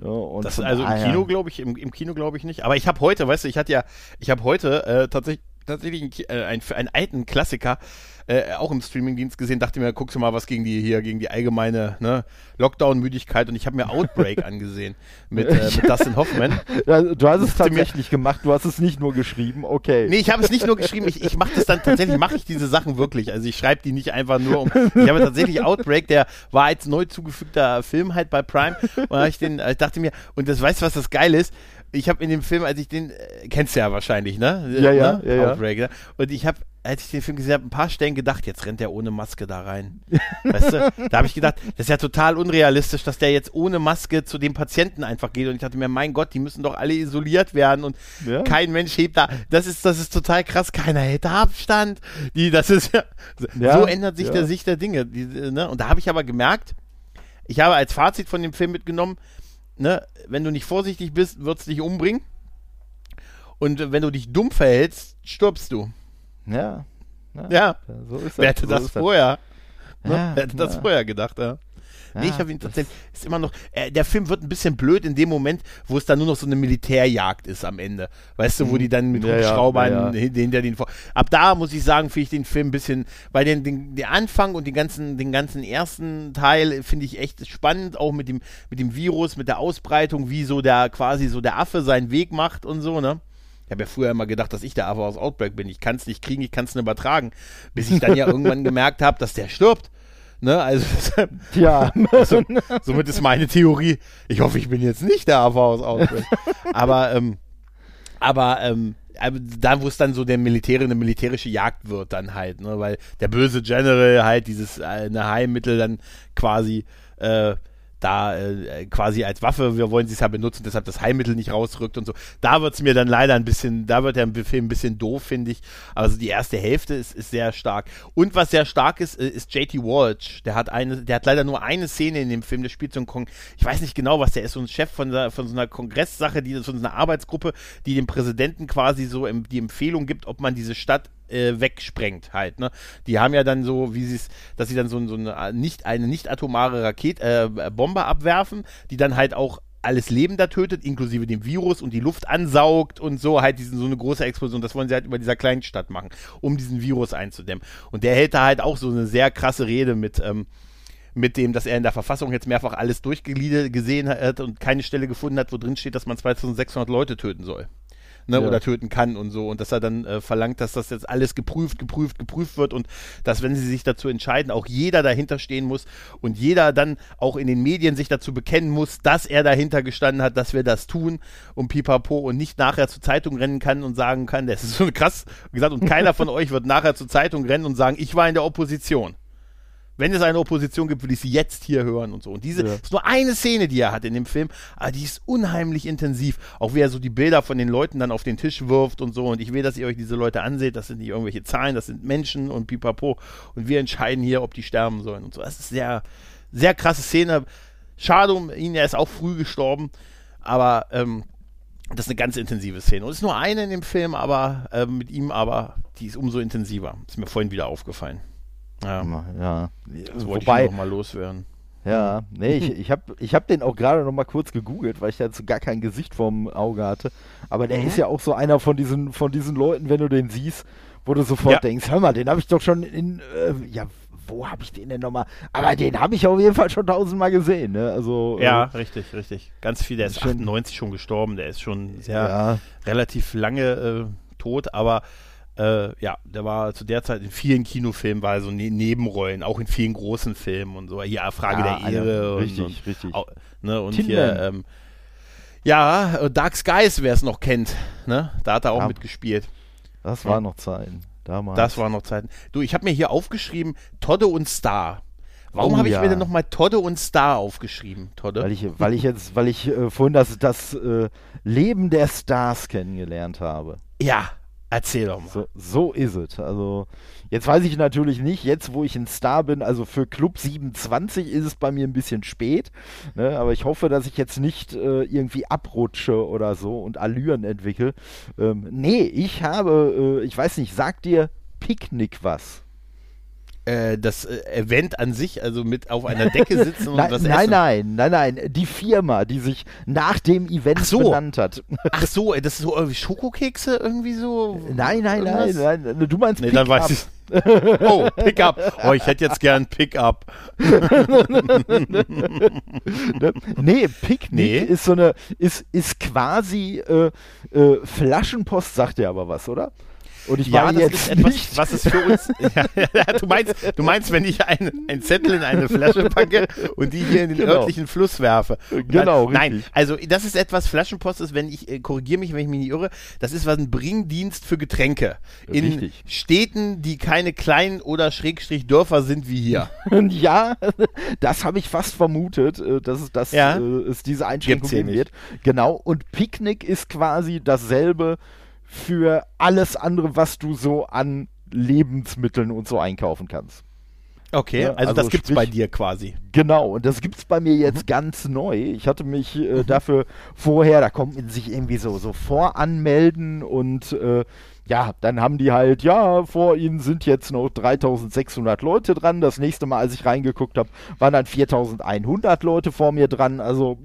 äh, ja, und Das also im Kino glaube ich, im, im Kino glaube ich nicht. Aber ich habe heute, weißt du, ich hatte ja, ich habe heute äh, tatsächlich tatsächlich einen, äh, einen, einen alten Klassiker äh, auch im Streamingdienst gesehen. Dachte mir, guckst du mal was gegen die hier gegen die allgemeine ne, Lockdown-Müdigkeit und ich habe mir Outbreak [LAUGHS] angesehen mit, äh, mit Dustin Hoffman. [LAUGHS] Ja, du hast es mir- tatsächlich gemacht, du hast es nicht nur geschrieben, okay. Nee, ich habe es nicht nur geschrieben, ich, ich mache das dann tatsächlich, mache ich diese Sachen wirklich. Also ich schreibe die nicht einfach nur um. Ich habe tatsächlich Outbreak, der war als neu zugefügter Film halt bei Prime. Und ich den, ich dachte mir, und das weißt du, was das geil ist? Ich habe in dem Film, als ich den, äh, kennst du ja wahrscheinlich, ne? Ja, ja, ne? ja, ja. Outbreak, ne? Und ich habe, als ich den Film gesehen habe, ein paar Stellen gedacht, jetzt rennt der ohne Maske da rein. Weißt du? [LAUGHS] Da habe ich gedacht, das ist ja total unrealistisch, dass der jetzt ohne Maske zu dem Patienten einfach geht. Und ich dachte mir, mein Gott, die müssen doch alle isoliert werden und Ja. kein Mensch hebt da. Das ist, das ist total krass. Keiner hält da Abstand. Die, das ist ja, Ja, so ändert sich ja. der Sicht der Dinge. Die, ne? Und da habe ich aber gemerkt, ich habe als Fazit von dem Film mitgenommen, ne, wenn du nicht vorsichtig bist, wird es dich umbringen. Und wenn du dich dumm verhältst, stirbst du. Ja. Ja. So ist Wer hätte so das vorher? Ne? Ja, Wer hätte das ja. vorher gedacht, ja? Nee, ich Ja, habe ihn das- tatsächlich, ist immer noch, äh, der Film wird ein bisschen blöd in dem Moment, wo es dann nur noch so eine Militärjagd ist am Ende. Weißt du, wo die dann mit Mhm. Ja, ja, Hubschraubern ja, ja. hin- hinter den vor. Ab da muss ich sagen, finde ich den Film ein bisschen, weil den, den, der Anfang und den ganzen, den ganzen ersten Teil finde ich echt spannend, auch mit dem, mit dem Virus, mit der Ausbreitung, wie so der, quasi so der Affe seinen Weg macht und so, ne? Ich habe ja früher immer gedacht, dass ich der Affe aus Outbreak bin. Ich kann es nicht kriegen, ich kann es nicht übertragen. Bis ich dann ja [LAUGHS] irgendwann gemerkt habe, dass der stirbt. Ne? Also [LAUGHS] Ja. so, somit ist meine Theorie, ich hoffe, ich bin jetzt nicht der AV aus Outbreak. aber, ähm, aber, ähm, aber da, wo es dann so der Militäre, eine militärische Jagd wird dann halt, ne, weil der böse General halt dieses äh, eine Heilmittel dann quasi äh, da äh, quasi als Waffe, wir wollen sie es ja benutzen, deshalb das Heilmittel nicht rausrückt und so. Da wird es mir dann leider ein bisschen, da wird der Film ein bisschen doof, finde ich. Also die erste Hälfte ist, ist sehr stark. Und was sehr stark ist, äh, ist JT Walsh. Der hat eine, der hat leider nur eine Szene in dem Film, der spielt so ein Kong, ich weiß nicht genau, was der ist, so ein Chef von, der, von so einer Kongresssache, die von so einer Arbeitsgruppe, die dem Präsidenten quasi so die Empfehlung gibt, ob man diese Stadt äh, wegsprengt halt. Ne? Die haben ja dann so, wie sie es, dass sie dann so, so eine nicht eine nicht atomare Rakete äh, Bombe abwerfen, die dann halt auch alles Leben da tötet, inklusive dem Virus und die Luft ansaugt und so, halt diesen, so eine große Explosion. Das wollen sie halt über dieser kleinen Stadt machen, um diesen Virus einzudämmen. Und der hält da halt auch so eine sehr krasse Rede mit, ähm, mit dem, dass er in der Verfassung jetzt mehrfach alles durchgegliedert gesehen hat und keine Stelle gefunden hat, wo drin steht, dass man 2600 Leute töten soll ne, ja. oder töten kann und so. Und dass er dann äh, verlangt, dass das jetzt alles geprüft, geprüft, geprüft wird und dass, wenn sie sich dazu entscheiden, auch jeder dahinter stehen muss und jeder dann auch in den Medien sich dazu bekennen muss, dass er dahinter gestanden hat, dass wir das tun und pipapo und nicht nachher zur Zeitung rennen kann und sagen kann, das ist so krass gesagt, und keiner von [LAUGHS] euch wird nachher zur Zeitung rennen und sagen, ich war in der Opposition wenn es eine Opposition gibt, will ich sie jetzt hier hören und so. Und diese ja. ist nur eine Szene, die er hat in dem Film, aber die ist unheimlich intensiv. Auch wie er so die Bilder von den Leuten dann auf den Tisch wirft und so. Und ich will, dass ihr euch diese Leute anseht. Das sind nicht irgendwelche Zahlen, das sind Menschen und pipapo. Und wir entscheiden hier, ob die sterben sollen und so. Das ist sehr, sehr krasse Szene. Schade um ihn, er ist auch früh gestorben. Aber ähm, das ist eine ganz intensive Szene. Und es ist nur eine in dem Film, aber äh, mit ihm, aber die ist umso intensiver. Ist mir vorhin wieder aufgefallen. Ja. ja. Das wollte Wobei, ich noch mal loswerden. Ja, nee, ich, ich habe ich hab den auch gerade noch mal kurz gegoogelt, weil ich dazu gar kein Gesicht vorm Auge hatte. Aber der mhm. ist ja auch so einer von diesen, von diesen Leuten, wenn du den siehst, wo du sofort ja. denkst, hör mal, den habe ich doch schon in, äh, ja, wo habe ich den denn nochmal? Aber den habe ich auf jeden Fall schon tausendmal gesehen, ne? Also, ja, äh, richtig, richtig. Ganz viel, der ist schon, 98 schon gestorben, der ist schon sehr ja. relativ lange äh, tot, aber äh, ja, der war zu der Zeit in vielen Kinofilmen, war so ne Nebenrollen, auch in vielen großen Filmen und so. Hier Frage ja, der Ehre. richtig, und, und, richtig. Auch, ne, und hier, ähm, ja, äh, Dark Skies, wer es noch kennt, ne? Da hat er auch ja, mitgespielt. Das war noch Zeiten. Damals. Das war noch Zeiten. Du, ich habe mir hier aufgeschrieben, Todde und Star. Warum oh, habe ich ja. mir denn nochmal Todde und Star aufgeschrieben, Todde? Weil ich, weil ich jetzt, weil ich äh, vorhin das, das äh, Leben der Stars kennengelernt habe. Ja, Erzähl doch mal. So, so ist es. Also, jetzt weiß ich natürlich nicht, jetzt wo ich ein Star bin, also für Club 27 ist es bei mir ein bisschen spät. Ne? Aber ich hoffe, dass ich jetzt nicht äh, irgendwie abrutsche oder so und Allüren entwickle. Ähm, nee, ich habe, äh, ich weiß nicht, sag dir Picknick was? Äh, das äh, Event an sich, also mit auf einer Decke [LAUGHS] sitzen und nein, was nein, essen. Nein, nein, nein, nein, die Firma, die sich nach dem Event so. benannt hat. Ach so, das ist so irgendwie Schokokekse irgendwie so? Nein, nein, nein, nein, du meinst nee, dann weiß ich. oh, Pickup. Oh, ich hätte jetzt gern Pickup. [LAUGHS] nee, Picknick nee. ist so eine, ist, ist quasi äh, äh, Flaschenpost, sagt dir aber was, oder? Und ich ja, das ist etwas, nicht. was ist für uns. [LAUGHS] ja, ja, du, meinst, du meinst, wenn ich einen Zettel in eine Flasche packe und die hier in den genau. örtlichen Fluss werfe. Genau. Dann, nein, also das ist etwas, Flaschenpost ist, wenn ich, äh, korrigiere mich, wenn ich mich nicht irre, das ist was ein Bringdienst für Getränke. In Richtig. Städten, die keine kleinen oder Schrägstrich Dörfer sind wie hier. [LAUGHS] ja, das habe ich fast vermutet, äh, dass es, das, ja? äh, es diese Einschränkung geben wird. Genau. Und Picknick ist quasi dasselbe für alles andere, was du so an Lebensmitteln und so einkaufen kannst. Okay, ja, also, also, das gibt's sprich, bei dir quasi. Genau, und das gibt's bei mir jetzt mhm. ganz neu. Ich hatte mich äh, mhm. dafür vorher, da kommt man sich irgendwie so, so voranmelden und äh, ja, dann haben die halt, ja, vor ihnen sind jetzt noch 3600 Leute dran. Das nächste Mal, als ich reingeguckt habe, waren dann 4100 Leute vor mir dran. Also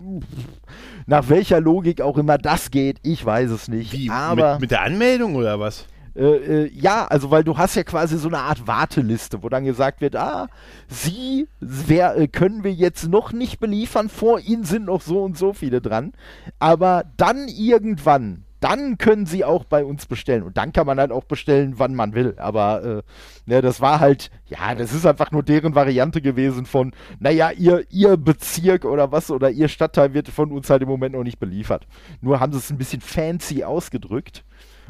nach welcher Logik auch immer das geht, ich weiß es nicht. Wie, aber mit, mit der Anmeldung oder was? Äh, äh, ja, also weil du hast ja quasi so eine Art Warteliste, wo dann gesagt wird, ah, sie wer, äh, können wir jetzt noch nicht beliefern, vor ihnen sind noch so und so viele dran, aber dann irgendwann, dann können sie auch bei uns bestellen. Und dann kann man halt auch bestellen, wann man will. Aber äh, ne, das war halt, ja, das ist einfach nur deren Variante gewesen von, naja, ihr, ihr Bezirk oder was oder ihr Stadtteil wird von uns halt im Moment noch nicht beliefert. Nur haben sie es ein bisschen fancy ausgedrückt.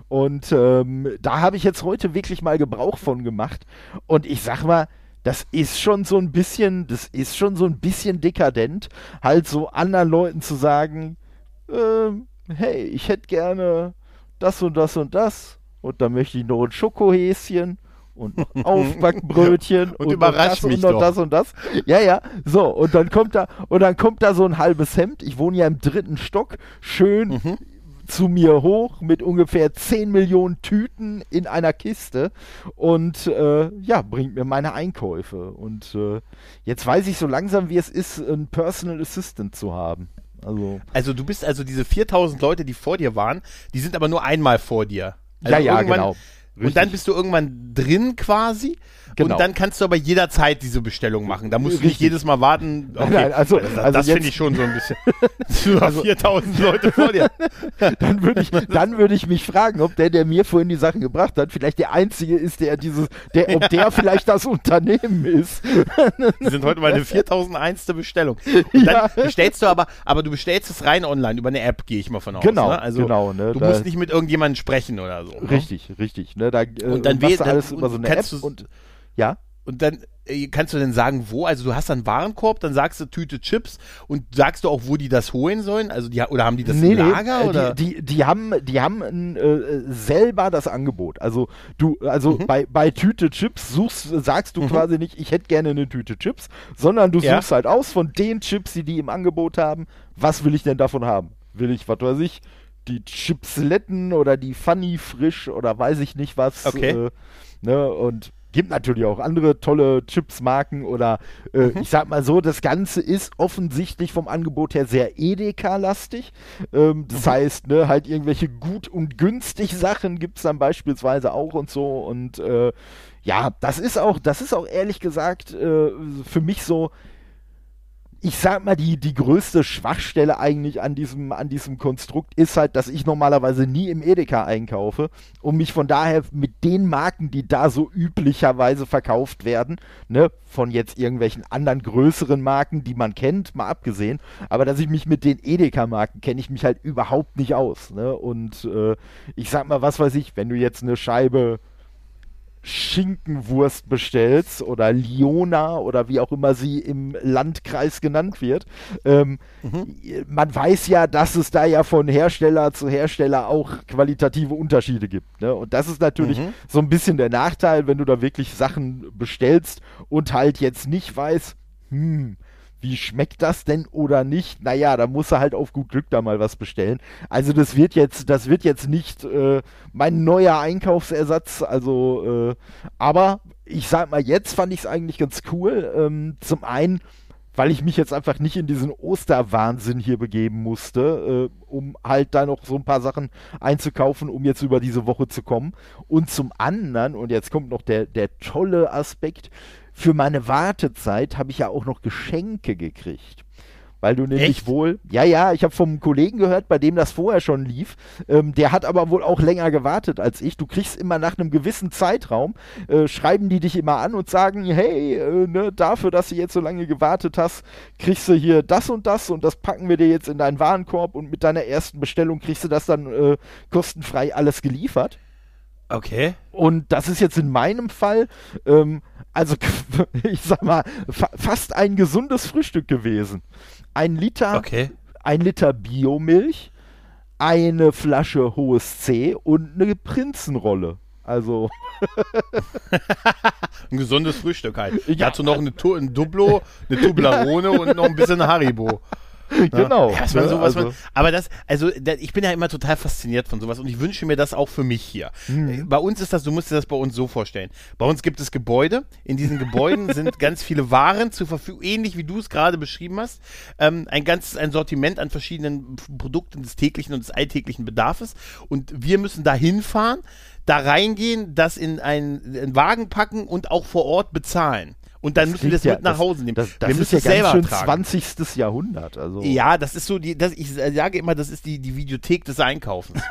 Und ähm, da habe ich jetzt heute wirklich mal Gebrauch von gemacht. Und ich sag mal, das ist schon so ein bisschen, das ist schon so ein bisschen dekadent, halt so anderen Leuten zu sagen, ähm, hey, ich hätte gerne das und das und das und dann möchte ich noch ein Schokohäschen und noch [LAUGHS] Aufbackbrötchen und, und überrascht das mich und noch das und das. Ja, ja, so und dann kommt da und dann kommt da so ein halbes Hemd. Ich wohne ja im dritten Stock, schön Mhm. zu mir hoch mit ungefähr 10 Millionen Tüten in einer Kiste und äh, ja, bringt mir meine Einkäufe. Und äh, jetzt weiß ich so langsam, wie es ist, einen Personal Assistant zu haben. Also, Also du bist also diese 4000 Leute, die vor dir waren, die sind aber nur einmal vor dir. Also ja, ja, genau. Und dann bist du irgendwann drin quasi. Genau. Und dann kannst du aber jederzeit diese Bestellung machen. Da musst du nicht Richtig. jedes Mal warten. Okay. Nein, also- das also das finde ich schon so ein bisschen. Du hast 4000 Leute vor dir. [LAUGHS] dann würde ich, dann würde ich mich fragen, ob der, der mir vorhin die Sachen gebracht hat, vielleicht der einzige ist, der dieses, der, ob [LAUGHS] der vielleicht das Unternehmen ist. [LAUGHS] Die sind heute meine 4001. Bestellung. Und dann Ja. bestellst du aber, aber du bestellst es rein online über eine App, gehe ich mal von aus. Genau, ne? Also genau, ne, du musst nicht mit irgendjemandem sprechen oder so. Ne? Richtig, richtig. Ne, da, äh, Und dann wähl- du alles dann- über so eine App und ja. Und dann äh, kannst du denn sagen, wo? Also du hast dann einen Warenkorb, dann sagst du Tüte Chips und sagst du auch, wo die das holen sollen? Also die oder haben die das im Lager äh, oder? Die, die, die haben, die haben äh, selber das Angebot. Also du, also Mhm. bei, bei Tüte Chips suchst, sagst du quasi nicht, ich hätte gerne eine Tüte Chips, sondern du Ja. suchst halt aus von den Chips, die die im Angebot haben, was will ich denn davon haben? Will ich, was weiß ich, die Chipsletten oder die Funny Frisch oder weiß ich nicht was. Okay. Äh, ne, und gibt natürlich auch andere tolle Chipsmarken oder äh, Mhm. ich sag mal so, das Ganze ist offensichtlich vom Angebot her sehr Edeka-lastig. Ähm, das Mhm. heißt, ne, halt irgendwelche gut und günstig Sachen gibt es dann beispielsweise auch und so und äh, ja, das ist auch, das ist auch ehrlich gesagt äh, für mich so, ich sag mal, die, die größte Schwachstelle eigentlich an diesem, an diesem Konstrukt ist halt, dass ich normalerweise nie im Edeka einkaufe und mich von daher mit den Marken, die da so üblicherweise verkauft werden, ne, von jetzt irgendwelchen anderen größeren Marken, die man kennt, mal abgesehen, aber dass ich mich mit den Edeka-Marken kenne ich mich halt überhaupt nicht aus, ne, und äh, ich sag mal, was weiß ich, wenn du jetzt eine Scheibe Schinkenwurst bestellst oder Liona oder wie auch immer sie im Landkreis genannt wird. Ähm, Man weiß ja, dass es da ja von Hersteller zu Hersteller auch qualitative Unterschiede gibt. Ne? Und das ist natürlich Mhm. so ein bisschen der Nachteil, wenn du da wirklich Sachen bestellst und halt jetzt nicht weißt, hm, wie schmeckt das denn oder nicht? Naja, da musst du halt auf gut Glück da mal was bestellen. Also das wird jetzt, das wird jetzt nicht äh, mein neuer Einkaufsersatz. Also, äh, aber ich sag mal, jetzt fand ich es eigentlich ganz cool. Ähm, zum einen, weil ich mich jetzt einfach nicht in diesen Osterwahnsinn hier begeben musste, äh, um halt da noch so ein paar Sachen einzukaufen, um jetzt über diese Woche zu kommen. Und zum anderen, und jetzt kommt noch der, der tolle Aspekt, für meine Wartezeit habe ich ja auch noch Geschenke gekriegt. Weil du nämlich Echt? wohl, ja, ja, ich habe vom Kollegen gehört, bei dem das vorher schon lief. Ähm, der hat aber wohl auch länger gewartet als ich. Du kriegst immer nach einem gewissen Zeitraum, äh, schreiben die dich immer an und sagen, hey, äh, ne, dafür, dass du jetzt so lange gewartet hast, kriegst du hier das und das und das packen wir dir jetzt in deinen Warenkorb und mit deiner ersten Bestellung kriegst du das dann äh, kostenfrei alles geliefert. Okay. Und das ist jetzt in meinem Fall, ähm, also [LAUGHS] ich sag mal, fa fast ein gesundes Frühstück gewesen. Ein Liter, Okay. ein Liter Biomilch, eine Flasche hohes C und eine Prinzenrolle. Also, [LAUGHS] Ein gesundes Frühstück halt. Ja. Dazu noch eine tu ein Duplo, eine Tublerone und noch ein bisschen Haribo. [LAUGHS] genau. Ja, ne, so, was also, man, aber das, also da, ich bin ja immer total fasziniert von sowas und ich wünsche mir das auch für mich hier. Mhm. Bei uns ist das, du musst dir das bei uns so vorstellen. Bei uns gibt es Gebäude. In diesen Gebäuden [LAUGHS] sind ganz viele Waren zur Verfügung, ähnlich wie du es gerade beschrieben hast. Ähm, ein ganzes ein Sortiment an verschiedenen Produkten des täglichen und des alltäglichen Bedarfs. Und wir müssen da hinfahren, da reingehen, das in einen, einen Wagen packen und auch vor Ort bezahlen. Und dann müssen wir das klingt mit ja- nach Hause nehmen. Das, das wir ist müssen ja es selber ganz schön tragen. 20. Jahrhundert. Also. Ja, das ist so die, das, ich sage immer, das ist die, die Videothek des Einkaufens. [LAUGHS]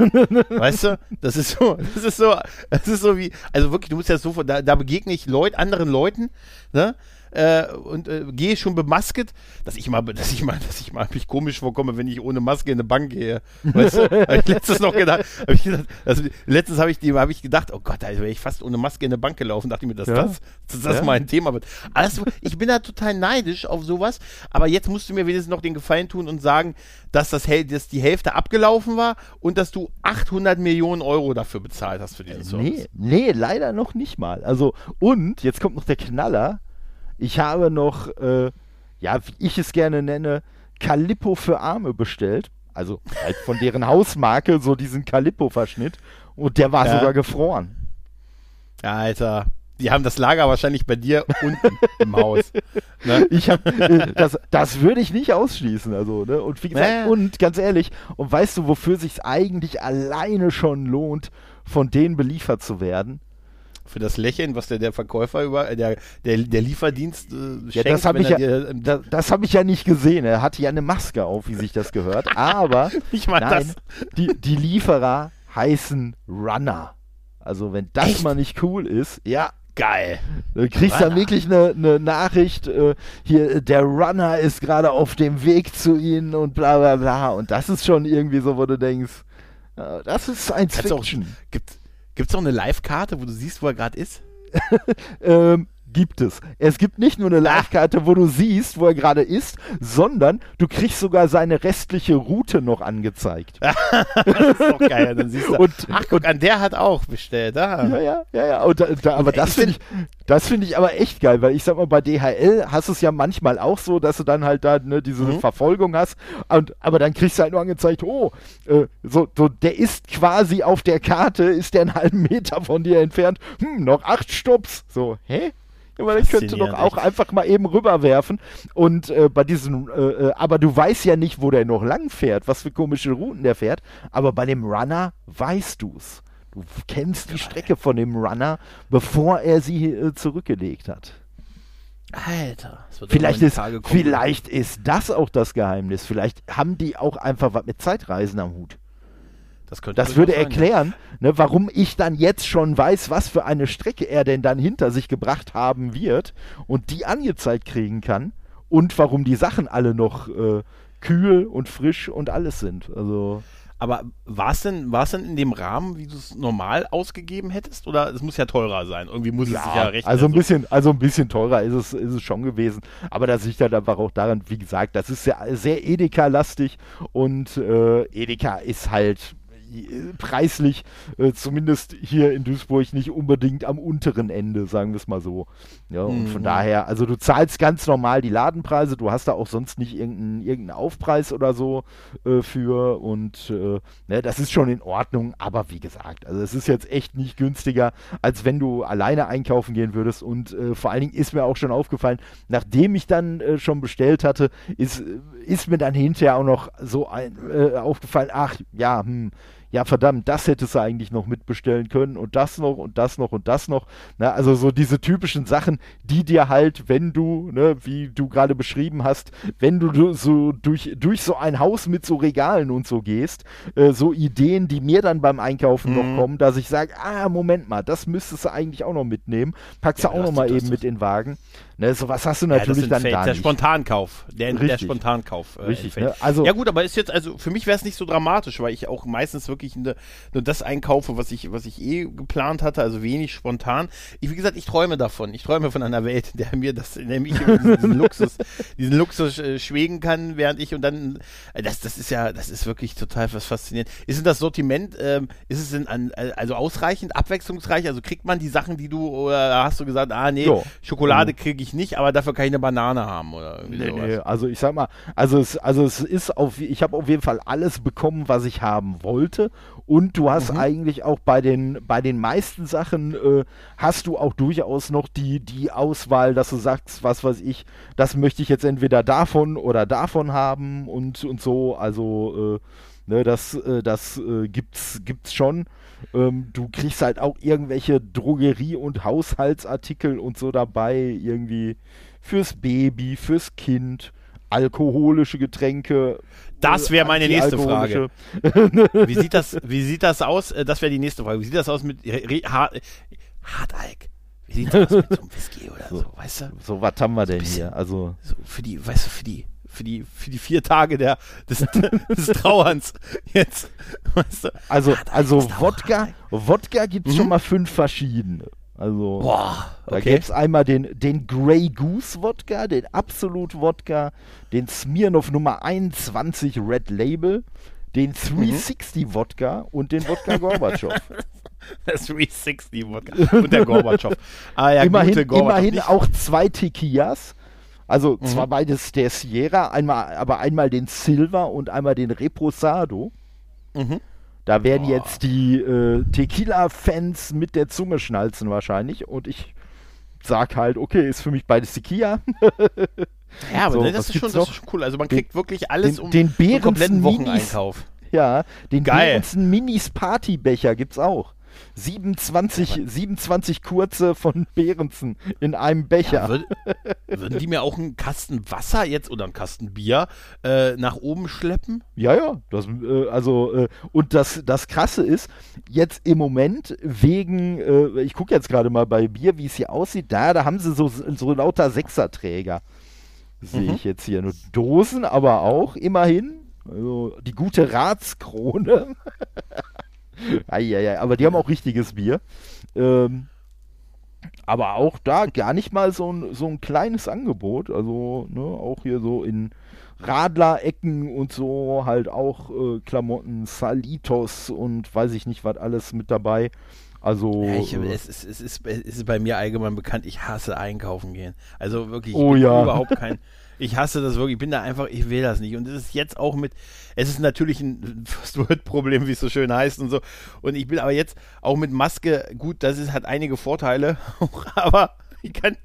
weißt du? Das ist so, das ist so, das ist so wie, also wirklich, du musst dir das so vor, da, da begegne ich Leut, anderen Leuten, ne? Äh, und äh, gehe schon bemasket, dass ich mal, dass ich mal, dass ich mal mich komisch vorkomme, wenn ich ohne Maske in eine Bank gehe. Weißt du? [LAUGHS] hab ich letztens noch gedacht, hab ich gedacht also, letztens habe ich, hab ich gedacht, oh Gott, da wäre ich fast ohne Maske in eine Bank gelaufen, dachte ich mir, dass Ja. das, dass das Ja. mein Thema wird. Alles, ich bin da total neidisch auf sowas, aber jetzt musst du mir wenigstens noch den Gefallen tun und sagen, dass, das, dass die Hälfte abgelaufen war und dass du 800 Millionen Euro dafür bezahlt hast für diesen Service. Nee, nee, leider noch nicht mal. Also, und jetzt kommt noch der Knaller. Ich habe noch, äh, ja, wie ich es gerne nenne, Calippo für Arme bestellt. Also halt von deren [LAUGHS] Hausmarke, so diesen Calippo-Verschnitt. Und der war Ja. sogar gefroren. Alter. Die haben das Lager wahrscheinlich bei dir unten im Haus. Ne? [LAUGHS] Ich hab, äh, das, das würde ich nicht ausschließen. Also, ne? Und wie gesagt, und ganz ehrlich, und weißt du, wofür sich eigentlich alleine schon lohnt, von denen beliefert zu werden? Für das Lächeln, was der, der Verkäufer über, äh, der, der, der Lieferdienst äh, Ja, schenkt, das habe ich ja, dir, ähm, das, das ich ja nicht gesehen. Er hatte ja eine Maske auf, wie sich das gehört. Aber [LAUGHS] Ich meine nein, das. die, die Lieferer heißen Runner. Also wenn das Echt? mal nicht cool ist, ja, Geil. du kriegst dann Runner. wirklich eine, eine Nachricht, äh, hier, der Runner ist gerade auf dem Weg zu ihnen und bla bla bla. Und das ist schon irgendwie so, wo du denkst, äh, das ist Kannst du auch- Fiction. Gibt es auch eine Live-Karte, wo du siehst, wo er gerade ist? [LAUGHS] ähm, gibt es. Es gibt nicht nur eine Live-Karte, wo du siehst, wo er gerade ist, sondern du kriegst sogar seine restliche Route noch angezeigt. [LAUGHS] Das ist doch geil. Dann siehst du, Und- ach guck, an der hat auch bestellt. Ah. Ja, ja, ja, ja. Und da, da, aber das finde ich, das finde ich aber echt geil, weil ich sag mal, bei DHL hast du es ja manchmal auch so, dass du dann halt da ne, diese Mhm. Verfolgung hast. Und, aber dann kriegst du halt nur angezeigt, oh, äh, so, so, der ist quasi auf der Karte, ist der einen halben Meter von dir entfernt. Hm, noch acht Stops. So, hä? Aber ich könnte doch auch einfach mal eben rüberwerfen. Und äh, bei diesen, äh, äh, aber du weißt ja nicht, wo der noch lang fährt, was für komische Routen der fährt. Aber bei dem Runner weißt du's. Du kennst die Strecke von dem Runner, bevor er sie äh, zurückgelegt hat. Alter. Vielleicht ist, vielleicht ist das auch das Geheimnis. Vielleicht haben die auch einfach was mit Zeitreisen am Hut. Das, Das würde sein, erklären, ne, warum ich dann jetzt schon weiß, was für eine Strecke er denn dann hinter sich gebracht haben wird und die angezeigt kriegen kann und warum die Sachen alle noch äh, kühl und frisch und alles sind. Also Aber war es denn, war's denn in dem Rahmen, wie du es normal ausgegeben hättest? Oder es muss ja teurer sein? Irgendwie muss es sich ja rechnen. also ein bisschen, also ein bisschen teurer ist es, ist es schon gewesen. Aber das liegt halt einfach auch daran, wie gesagt, das ist sehr, sehr Edeka-lastig und äh, Edeka ist halt preislich, äh, zumindest hier in Duisburg, nicht unbedingt am unteren Ende, sagen wir es mal so. Ja, und von Mhm. daher, also du zahlst ganz normal die Ladenpreise, du hast da auch sonst nicht irgendeinen, irgendeinen Aufpreis oder so äh, für und äh, ne, das ist schon in Ordnung, aber wie gesagt, also es ist jetzt echt nicht günstiger, als wenn du alleine einkaufen gehen würdest und äh, vor allen Dingen ist mir auch schon aufgefallen, nachdem ich dann äh, schon bestellt hatte, ist, äh, ist mir dann hinterher auch noch so ein, äh, aufgefallen, ach ja, hm, ja verdammt, das hättest du eigentlich noch mitbestellen können und das noch und das noch und das noch. Ne? Also so diese typischen Sachen, die dir halt, wenn du, ne, wie du gerade beschrieben hast, wenn du so durch, durch so ein Haus mit so Regalen und so gehst, äh, so Ideen, die mir dann beim Einkaufen Mhm. noch kommen, dass ich sage, ah, Moment mal, das müsstest du eigentlich auch noch mitnehmen, packst Ja, du auch noch mal eben mit in den Wagen. Ne, sowas hast du Ja, natürlich sind dann da der nicht. Spontankauf. Der, der. Spontankauf. Äh, Richtig, ne? Also, ja gut, aber ist jetzt, also für mich wäre es nicht so dramatisch, weil ich auch meistens wirklich ne, nur das einkaufe, was ich, was ich eh geplant hatte, also wenig spontan. Ich, wie gesagt, ich träume davon. Ich träume von einer Welt, in der mir das, in der ich diesen, Luxus, [LAUGHS] diesen Luxus äh, schwägen kann, während ich und dann, äh, das, das ist ja, das ist wirklich total was faszinierend. Ist denn das Sortiment, ähm, ist es denn an, äh, also ausreichend, abwechslungsreich? Also kriegt man die Sachen, die du, oder hast du gesagt, ah nee, Ja. Schokolade kriege ich nicht, aber dafür kann ich eine Banane haben oder irgendwie Nee, sowas. nee, also ich sag mal, also es, also es ist auf, ich habe auf jeden Fall alles bekommen, was ich haben wollte. Und du hast Mhm. eigentlich auch bei den, bei den meisten Sachen äh, hast du auch durchaus noch die, die Auswahl, dass du sagst, was weiß ich, das möchte ich jetzt entweder davon oder davon haben und, und so. Also äh, ne, das, äh, das äh, gibt's, gibt's schon. Ähm, du kriegst halt auch irgendwelche Drogerie- und Haushaltsartikel und so dabei, irgendwie fürs Baby, fürs Kind, alkoholische Getränke. Das äh, wäre meine nächste Frage. [LAUGHS] Wie sieht das, wie sieht das aus? Äh, Das wäre die nächste Frage. Wie sieht das aus mit Hard Hartalk? Wie sieht's aus mit so einem Whisky oder so, weißt du? So, was haben wir denn bisschen- hier? Also, So für die, weißt du, für die, für die, für die vier Tage der, des, [LAUGHS] des Trauerns jetzt, weißt du? also, Ah, da also da Wodka. Wodka gibt es Mhm. schon mal fünf verschiedene. Also, Boah, da okay. gäbe es einmal den, den Grey Goose Wodka, den Absolut Wodka, den Smirnoff Nummer 21 Red Label, den Mhm. 360 Wodka und den Wodka Gorbatschow. [LAUGHS] Der 360 Wodka und der Gorbatschow. Ah ja, immerhin gute Gorbatschow. immerhin auch zwei Tequillas. Also Mhm. zwar beides der Sierra, einmal, aber einmal den Silver und einmal den Reposado. Mhm. Da werden Boah. jetzt die äh, Tequila-Fans mit der Zunge schnalzen wahrscheinlich. Und ich sag halt, okay, ist für mich beides Tequila. [LAUGHS] Ja, aber So, ne, das, ist schon, das ist schon cool. Also man Den- kriegt wirklich alles den- um den einen kompletten Wocheneinkauf. Ja, den Geil. Behrensen Minis Partybecher gibt's auch. 27, 27 kurze von Behrensen in einem Becher. Ja, würd, würden die mir auch einen Kasten Wasser jetzt oder einen Kasten Bier äh, nach oben schleppen? Ja, ja, das, äh, also, äh, und das, das Krasse ist, jetzt im Moment wegen, äh, ich gucke jetzt gerade mal bei Bier, wie es hier aussieht, da, da haben sie so, so lauter Sechserträger. Sehe Mhm. ich jetzt hier. Nur Dosen, aber auch immerhin. Also die gute Ratskrone. [LAUGHS] Eieiei, aber die haben auch richtiges Bier. Ähm, aber auch da gar nicht mal so ein, so ein kleines Angebot. Also, ne, auch hier so in Radlerecken und so halt auch äh, Klamotten, Salitos und weiß ich nicht, was alles mit dabei. Also, Ja, ich, äh, es, ist, es, ist, es ist bei mir allgemein bekannt, ich hasse einkaufen gehen. Also wirklich, ich Oh bin ja. überhaupt kein. [LAUGHS] Ich hasse das wirklich, ich bin da einfach, ich will das nicht. Und es ist jetzt auch mit, es ist natürlich ein [LAUGHS] First-World-Problem, wie es so schön heißt und so. Und ich bin aber jetzt auch mit Maske, gut, das ist, hat einige Vorteile, [LAUGHS] aber ich kann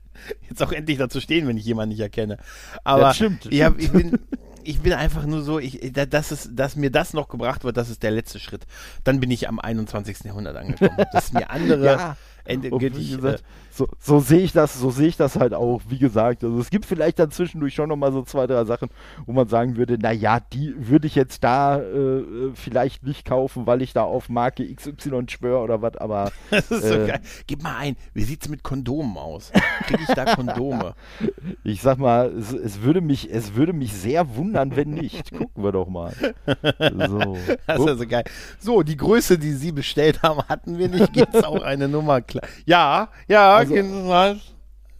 jetzt auch endlich dazu stehen, wenn ich jemanden nicht erkenne. Aber Das stimmt, das ich, hab, ich bin. Ich bin einfach nur so, ich, da- dass, es, dass mir das noch gebracht wird, das ist der letzte Schritt. Dann bin ich am 21. Jahrhundert angekommen. Dass mir [LAUGHS] andere Ja. Wie ich, gesagt, äh, so, so sehe ich das, so sehe ich das halt auch, wie gesagt. Also es gibt vielleicht dann zwischendurch schon nochmal so zwei, drei Sachen, wo man sagen würde, naja, die würde ich jetzt da äh, äh, vielleicht nicht kaufen, weil ich da auf Marke XY schwöre oder was, aber [LAUGHS] das ist so äh, geil. Gib mal ein, wie sieht's mit Kondomen aus? Kriege ich da Kondome? [LAUGHS] ich sag mal, es, es, würde mich, es würde mich sehr wundern, wenn nicht. Gucken wir doch mal. So. [LAUGHS] Das ist ja so geil. So, die Größe, die Sie bestellt haben, hatten wir nicht. Gibt's auch eine Nummer klar? Ja, ja, Also- genau.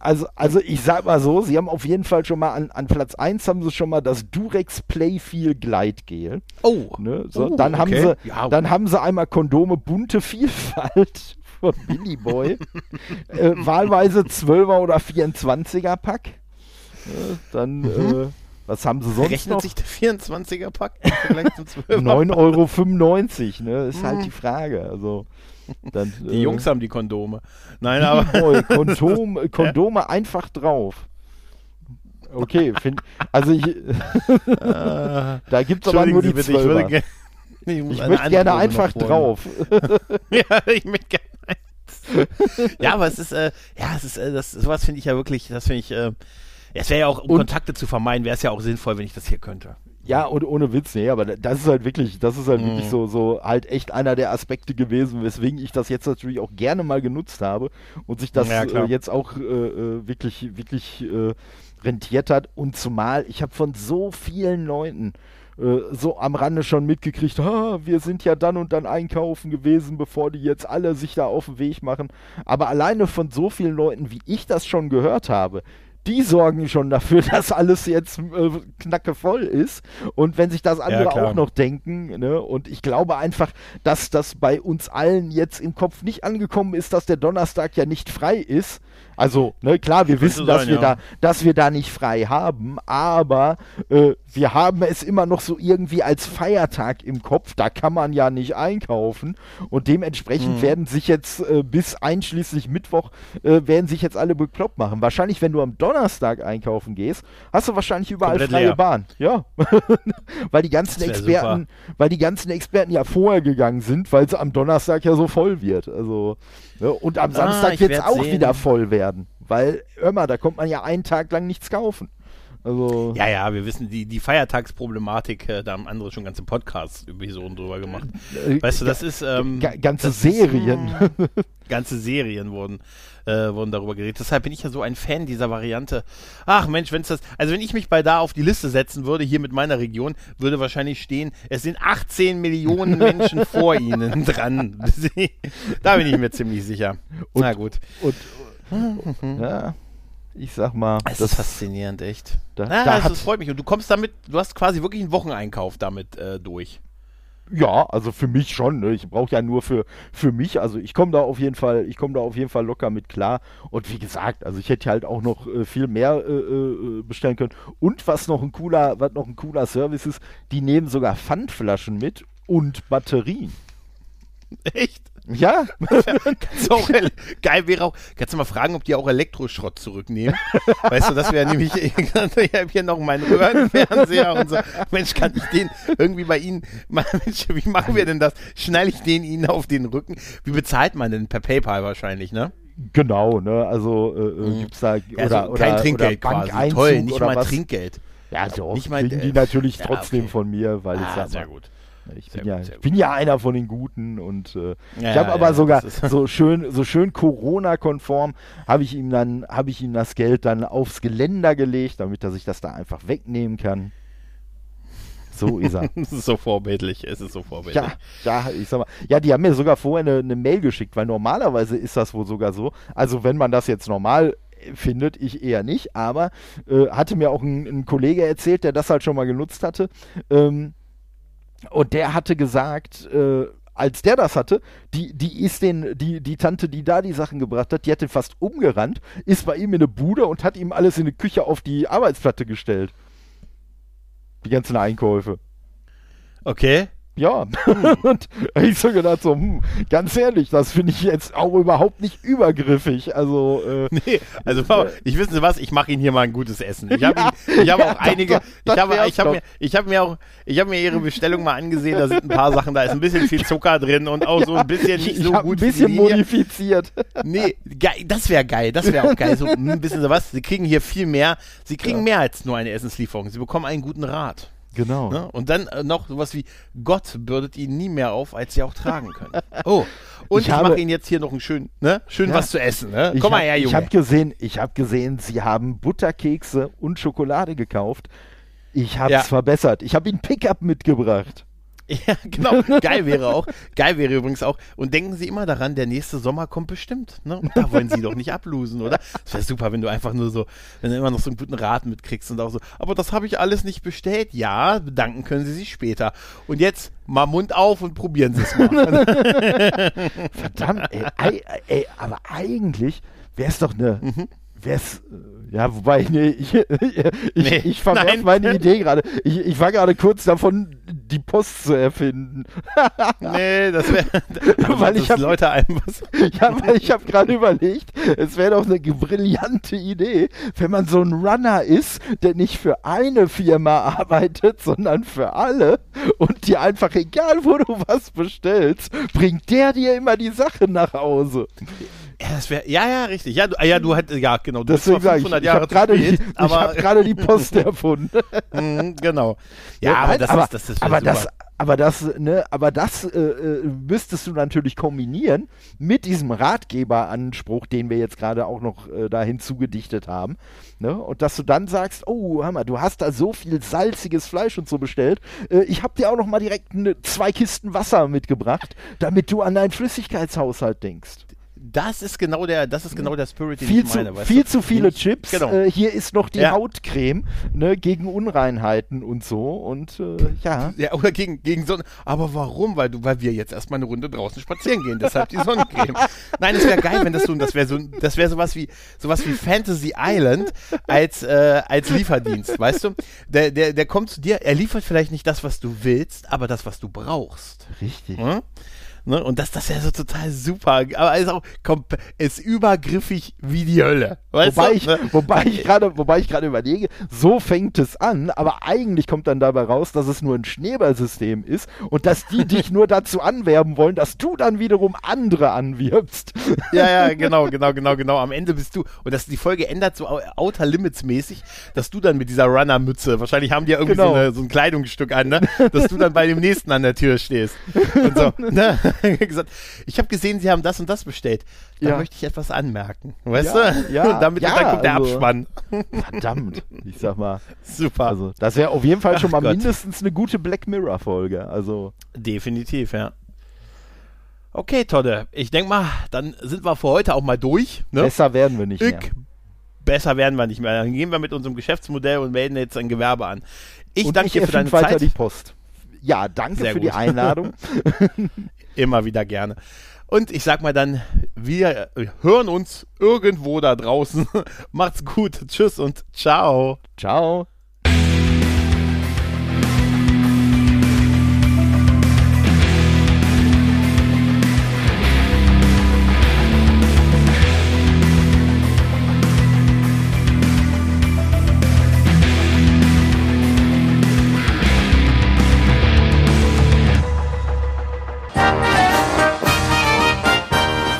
Also, also ich sag mal so, sie haben auf jeden Fall schon mal an, an Platz 1 haben sie schon mal das Durex Playfeel Gleitgel. Oh, Ne? So, Oh, dann, haben okay. sie, Ja. dann haben sie einmal Kondome bunte Vielfalt [LAUGHS] von Billy Boy. [LAUGHS] äh, wahlweise 12er oder 24er Pack. Ne? Dann, äh, was haben sie sonst rechnet noch? sich der 24er-Pack im Vergleich zum 12er? 9,95 [LAUGHS] Euro, ne? Ist halt die Frage. Also, dann. Die Jungs haben die Kondome. Nein, aber Kondom, [LAUGHS] Kondome einfach drauf. Okay, find, also ich, da gibt es aber nur die bitte, ich würde 12er. [LAUGHS] gerne. Ich, Ich möchte gerne einfach drauf. [LAUGHS] ja, ich möchte gerne ja, aber es ist, äh, ja, es ist, äh, das, sowas finde ich ja wirklich, das finde ich, äh, es wäre ja auch, um Und- Kontakte zu vermeiden, wäre es ja auch sinnvoll, wenn ich das hier könnte. Ja, und ohne Witz, nee, aber das ist halt wirklich, das ist halt Mhm. wirklich so, so halt echt einer der Aspekte gewesen, weswegen ich das jetzt natürlich auch gerne mal genutzt habe und sich das Ja, äh, jetzt auch äh, äh, wirklich, wirklich äh, rentiert hat. Und zumal ich habe von so vielen Leuten äh, so am Rande schon mitgekriegt, ah, wir sind ja dann und dann einkaufen gewesen, bevor die jetzt alle sich da auf den Weg machen. Aber alleine von so vielen Leuten, wie ich das schon gehört habe, die sorgen schon dafür, [LAUGHS] dass alles jetzt äh, knackevoll ist. Und wenn sich das andere klar. auch noch denken, ne, und ich glaube einfach, dass das bei uns allen jetzt im Kopf nicht angekommen ist, dass der Donnerstag ja nicht frei ist. Also, ne, klar, wir wissen, so dass sein, wir ja. da, dass wir da nicht frei haben, aber äh, wir haben es immer noch so irgendwie als Feiertag im Kopf. Da kann man ja nicht einkaufen und dementsprechend Mhm. werden sich jetzt äh, bis einschließlich Mittwoch äh, werden sich jetzt alle bekloppt machen. Wahrscheinlich, wenn du am Donnerstag einkaufen gehst, hast du wahrscheinlich überall Komplett freie leer. Bahn. Ja, [LAUGHS] weil die ganzen Experten, weil die ganzen Experten ja vorher gegangen sind, weil es am Donnerstag ja so voll wird. Also ja, und am Ah, Samstag wird es auch sehen. wieder voll werden, weil hör mal, da kommt man ja einen Tag lang nichts kaufen. Also Ja, ja, wir wissen, die, die Feiertagsproblematik, äh, da haben andere schon ganze Podcasts-Episoden drüber gemacht. äh, Weißt du, das ist. Ähm, ga- ganze das ist, Serien. [LAUGHS] ganze Serien wurden, äh, wurden darüber geredet. Deshalb bin ich ja so ein Fan dieser Variante. Ach Mensch, wenn es das, also wenn ich mich bei da auf die Liste setzen würde, hier mit meiner Region, würde wahrscheinlich stehen, es sind 18 Millionen Menschen [LAUGHS] vor ihnen dran. [LAUGHS] da bin ich mir ziemlich sicher. Und- Na gut. Und ja, ich sag mal, Es das ist faszinierend, echt. Da- ja, da das, hat- das freut mich. Und du kommst damit, du hast quasi wirklich einen Wocheneinkauf damit äh, durch. Ja, also für mich schon. Ne? Ich brauche ja nur für, für mich. Also ich komme da auf jeden Fall, ich komme da auf jeden Fall locker mit klar. Und wie gesagt, also ich hätte halt auch noch äh, viel mehr äh, äh, bestellen können. Und was noch ein cooler, was noch ein cooler Service ist, die nehmen sogar Pfandflaschen mit und Batterien. [LAUGHS] Echt? Ja, Kannst du auch, geil wäre auch, kannst du mal fragen, ob die auch Elektroschrott zurücknehmen? Weißt du, das wäre nämlich, [LAUGHS] ich habe hier noch meinen Röhrenfernseher und so. Mensch, kann ich den irgendwie bei Ihnen, [LAUGHS] Mensch, wie machen wir denn das? Schneide ich den Ihnen auf den Rücken? Wie bezahlt man denn? Per PayPal wahrscheinlich, ne? genau. Ne? Also äh, äh, gibt's da Ja, oder, also oder kein Trinkgeld oder quasi. Toll, nicht oder mal was. Trinkgeld. Ja, doch. Nicht mal, kriegen äh, die natürlich ja, trotzdem okay. von mir, weil ich Ah, sag sehr mal, gut. Ich bin, ja, gut, ich bin ja einer von den Guten und äh, Ja, ich habe aber ja, sogar so schön, so schön Corona-konform habe ich ihm dann, habe ich ihm das Geld dann aufs Geländer gelegt, damit er sich das da einfach wegnehmen kann. So ist er. [LAUGHS] Es ist so vorbildlich, es ist so vorbildlich. Ja, ja, ich sag mal, ja, die haben mir sogar vorher eine, eine Mail geschickt, weil normalerweise ist das wohl sogar so. Also wenn man das jetzt normal findet, ich eher nicht, aber äh, hatte mir auch ein, ein Kollege erzählt, der das halt schon mal genutzt hatte. Ähm, und der hatte gesagt, äh, als der das hatte, die, die ist den, die, die Tante, die da die Sachen gebracht hat, die hat den fast umgerannt, ist bei ihm in eine Bude und hat ihm alles in die Küche auf die Arbeitsplatte gestellt. Die ganzen Einkäufe. Okay. Ja, [LAUGHS] und ich so gedacht, so, hm, ganz ehrlich, das finde ich jetzt auch überhaupt nicht übergriffig. Also, äh, Nee, also Frau, ich wissen Sie was, ich mache Ihnen hier mal ein gutes Essen. Ich habe ich hab ja, auch einige, das- das ich habe ich doch. mir ich habe mir auch ich habe mir Ihre Bestellung mal angesehen, da sind ein paar Sachen, da ist ein bisschen viel Zucker drin und auch so ein bisschen nicht ich so ein gut die bisschen modifiziert. Nee, geil, das wäre geil, das wäre auch geil. So, hm, wissen Sie was, Sie kriegen hier viel mehr, Sie kriegen Ja. mehr als nur eine Essenslieferung. Sie bekommen einen guten Rat. Genau. Ne? Und dann äh, noch sowas wie, Gott bürdet Ihnen nie mehr auf, als Sie auch tragen können. [LAUGHS] Oh, und Ich ich, mache Ihnen jetzt hier noch ein schön, ne? schön Ja. was zu essen. Ne? Ich Komm mal hab- her, Ich Junge. habe gesehen, ich habe gesehen, sie haben Butterkekse und Schokolade gekauft. Ich habe es Ja. verbessert. Ich habe ihnen Pickup mitgebracht. [LAUGHS] Ja, genau. Geil wäre auch. Geil wäre übrigens auch. Und denken Sie immer daran, der nächste Sommer kommt bestimmt. Ne? Und da wollen Sie doch nicht ablosen, oder? Es wäre super, wenn du einfach nur so, wenn du immer noch so einen guten Rat mitkriegst und auch so, aber das habe ich alles nicht bestellt. Ja, bedanken können Sie sich später. Und jetzt mal Mund auf und probieren Sie es mal. [LAUGHS] Verdammt, ey, ey, aber eigentlich wäre es doch eine. Mhm. Wär's, äh, ja, wobei, nee, ich, [LAUGHS] ich, Nee, ich verwerf nein. meine Idee gerade. Ich, ich war gerade kurz davon, die Post zu erfinden. [LAUGHS] nee, das wäre, [LAUGHS] [LAUGHS] Weil ich hab- Leute einem was. Ja, weil ich habe gerade überlegt, es wäre doch eine brillante Idee, wenn man so ein Runner ist, der nicht für eine Firma arbeitet, sondern für alle und dir einfach, egal wo du was bestellst, bringt der dir immer die Sachen nach Hause. Ja, das wäre, ja, ja, richtig. Ja, du, ah, ja, du hattest, ja, genau. Du Deswegen sage ich, 500 ich habe gerade die, aber, hab die Post [LAUGHS] erfunden. Mhm, genau. Ja, aber nein, das aber, ist, das ist aber super. das, aber das, ne, aber das äh, äh, müsstest du natürlich kombinieren mit diesem Ratgeberanspruch, den wir jetzt gerade auch noch äh, da hinzugedichtet haben. Ne? Und dass du dann sagst, oh, Hammer, du hast da so viel salziges Fleisch und so bestellt. Äh, ich habe dir auch noch mal direkt ne, zwei Kisten Wasser mitgebracht, damit du an deinen Flüssigkeitshaushalt denkst. Das ist genau der, das ist genau der Spirit, den Viel, ich zu, meine. weißt viel du? zu viele Nicht- Chips. Genau. Äh, hier ist noch die Ja. Hautcreme ne, gegen Unreinheiten und so. Und äh, ja. Ja, oder gegen, gegen Sonne. Aber warum? Weil du, weil wir jetzt erstmal eine Runde draußen spazieren gehen, deshalb die Sonnencreme. [LAUGHS] Nein, es wäre geil, wenn das so, das wäre so, das wäre sowas wie, sowas wie Fantasy Island als, äh, als Lieferdienst, weißt du? Der, der, der kommt zu dir, er liefert vielleicht nicht das, was du willst, aber das, was du brauchst. Richtig. Hm? Ne? Und das, das ist ja so total super. Aber ist auch ist übergriffig wie die Hölle. Weißt Wobei du? ich, Ne? wobei ich gerade, wobei ich gerade überlege, so fängt es an, aber eigentlich kommt dann dabei raus, dass es nur ein Schneeballsystem ist und dass die dich nur dazu anwerben wollen, dass du dann wiederum andere anwirbst. Ja, ja, [LAUGHS] genau, genau, genau, genau. Am Ende bist du, und das, die Folge ändert so Outer Limits mäßig, dass du dann mit dieser Runner-Mütze, wahrscheinlich haben die ja irgendwie Genau. so, eine, so ein Kleidungsstück an, ne? dass du dann bei dem nächsten an der Tür stehst. Und so, [LAUGHS] ne? [LAUGHS] gesagt, ich habe gesehen, sie haben das und das bestellt. Da Ja. möchte ich etwas anmerken. Weißt Ja, du? ja, [LAUGHS] Damit ja, dann kommt der also- Abspann. Verdammt, ich sag mal. [LAUGHS] Super. Also, das wäre auf jeden Fall schon Ach mal Gott. mindestens eine gute Black Mirror-Folge. Also, Definitiv, ja. Okay, Todde, ich denke mal, dann sind wir für heute auch mal durch. Ne? besser werden wir nicht Ich, mehr. besser werden wir nicht mehr. Dann gehen wir mit unserem Geschäftsmodell und melden jetzt ein Gewerbe an. Ich Und danke ich dir für deine Zeit. die Post. Ja, danke Sehr für die gut. Einladung. Immer wieder gerne. Und ich sag mal dann, wir hören uns irgendwo da draußen. [LAUGHS] Macht's gut. Tschüss und ciao. Ciao.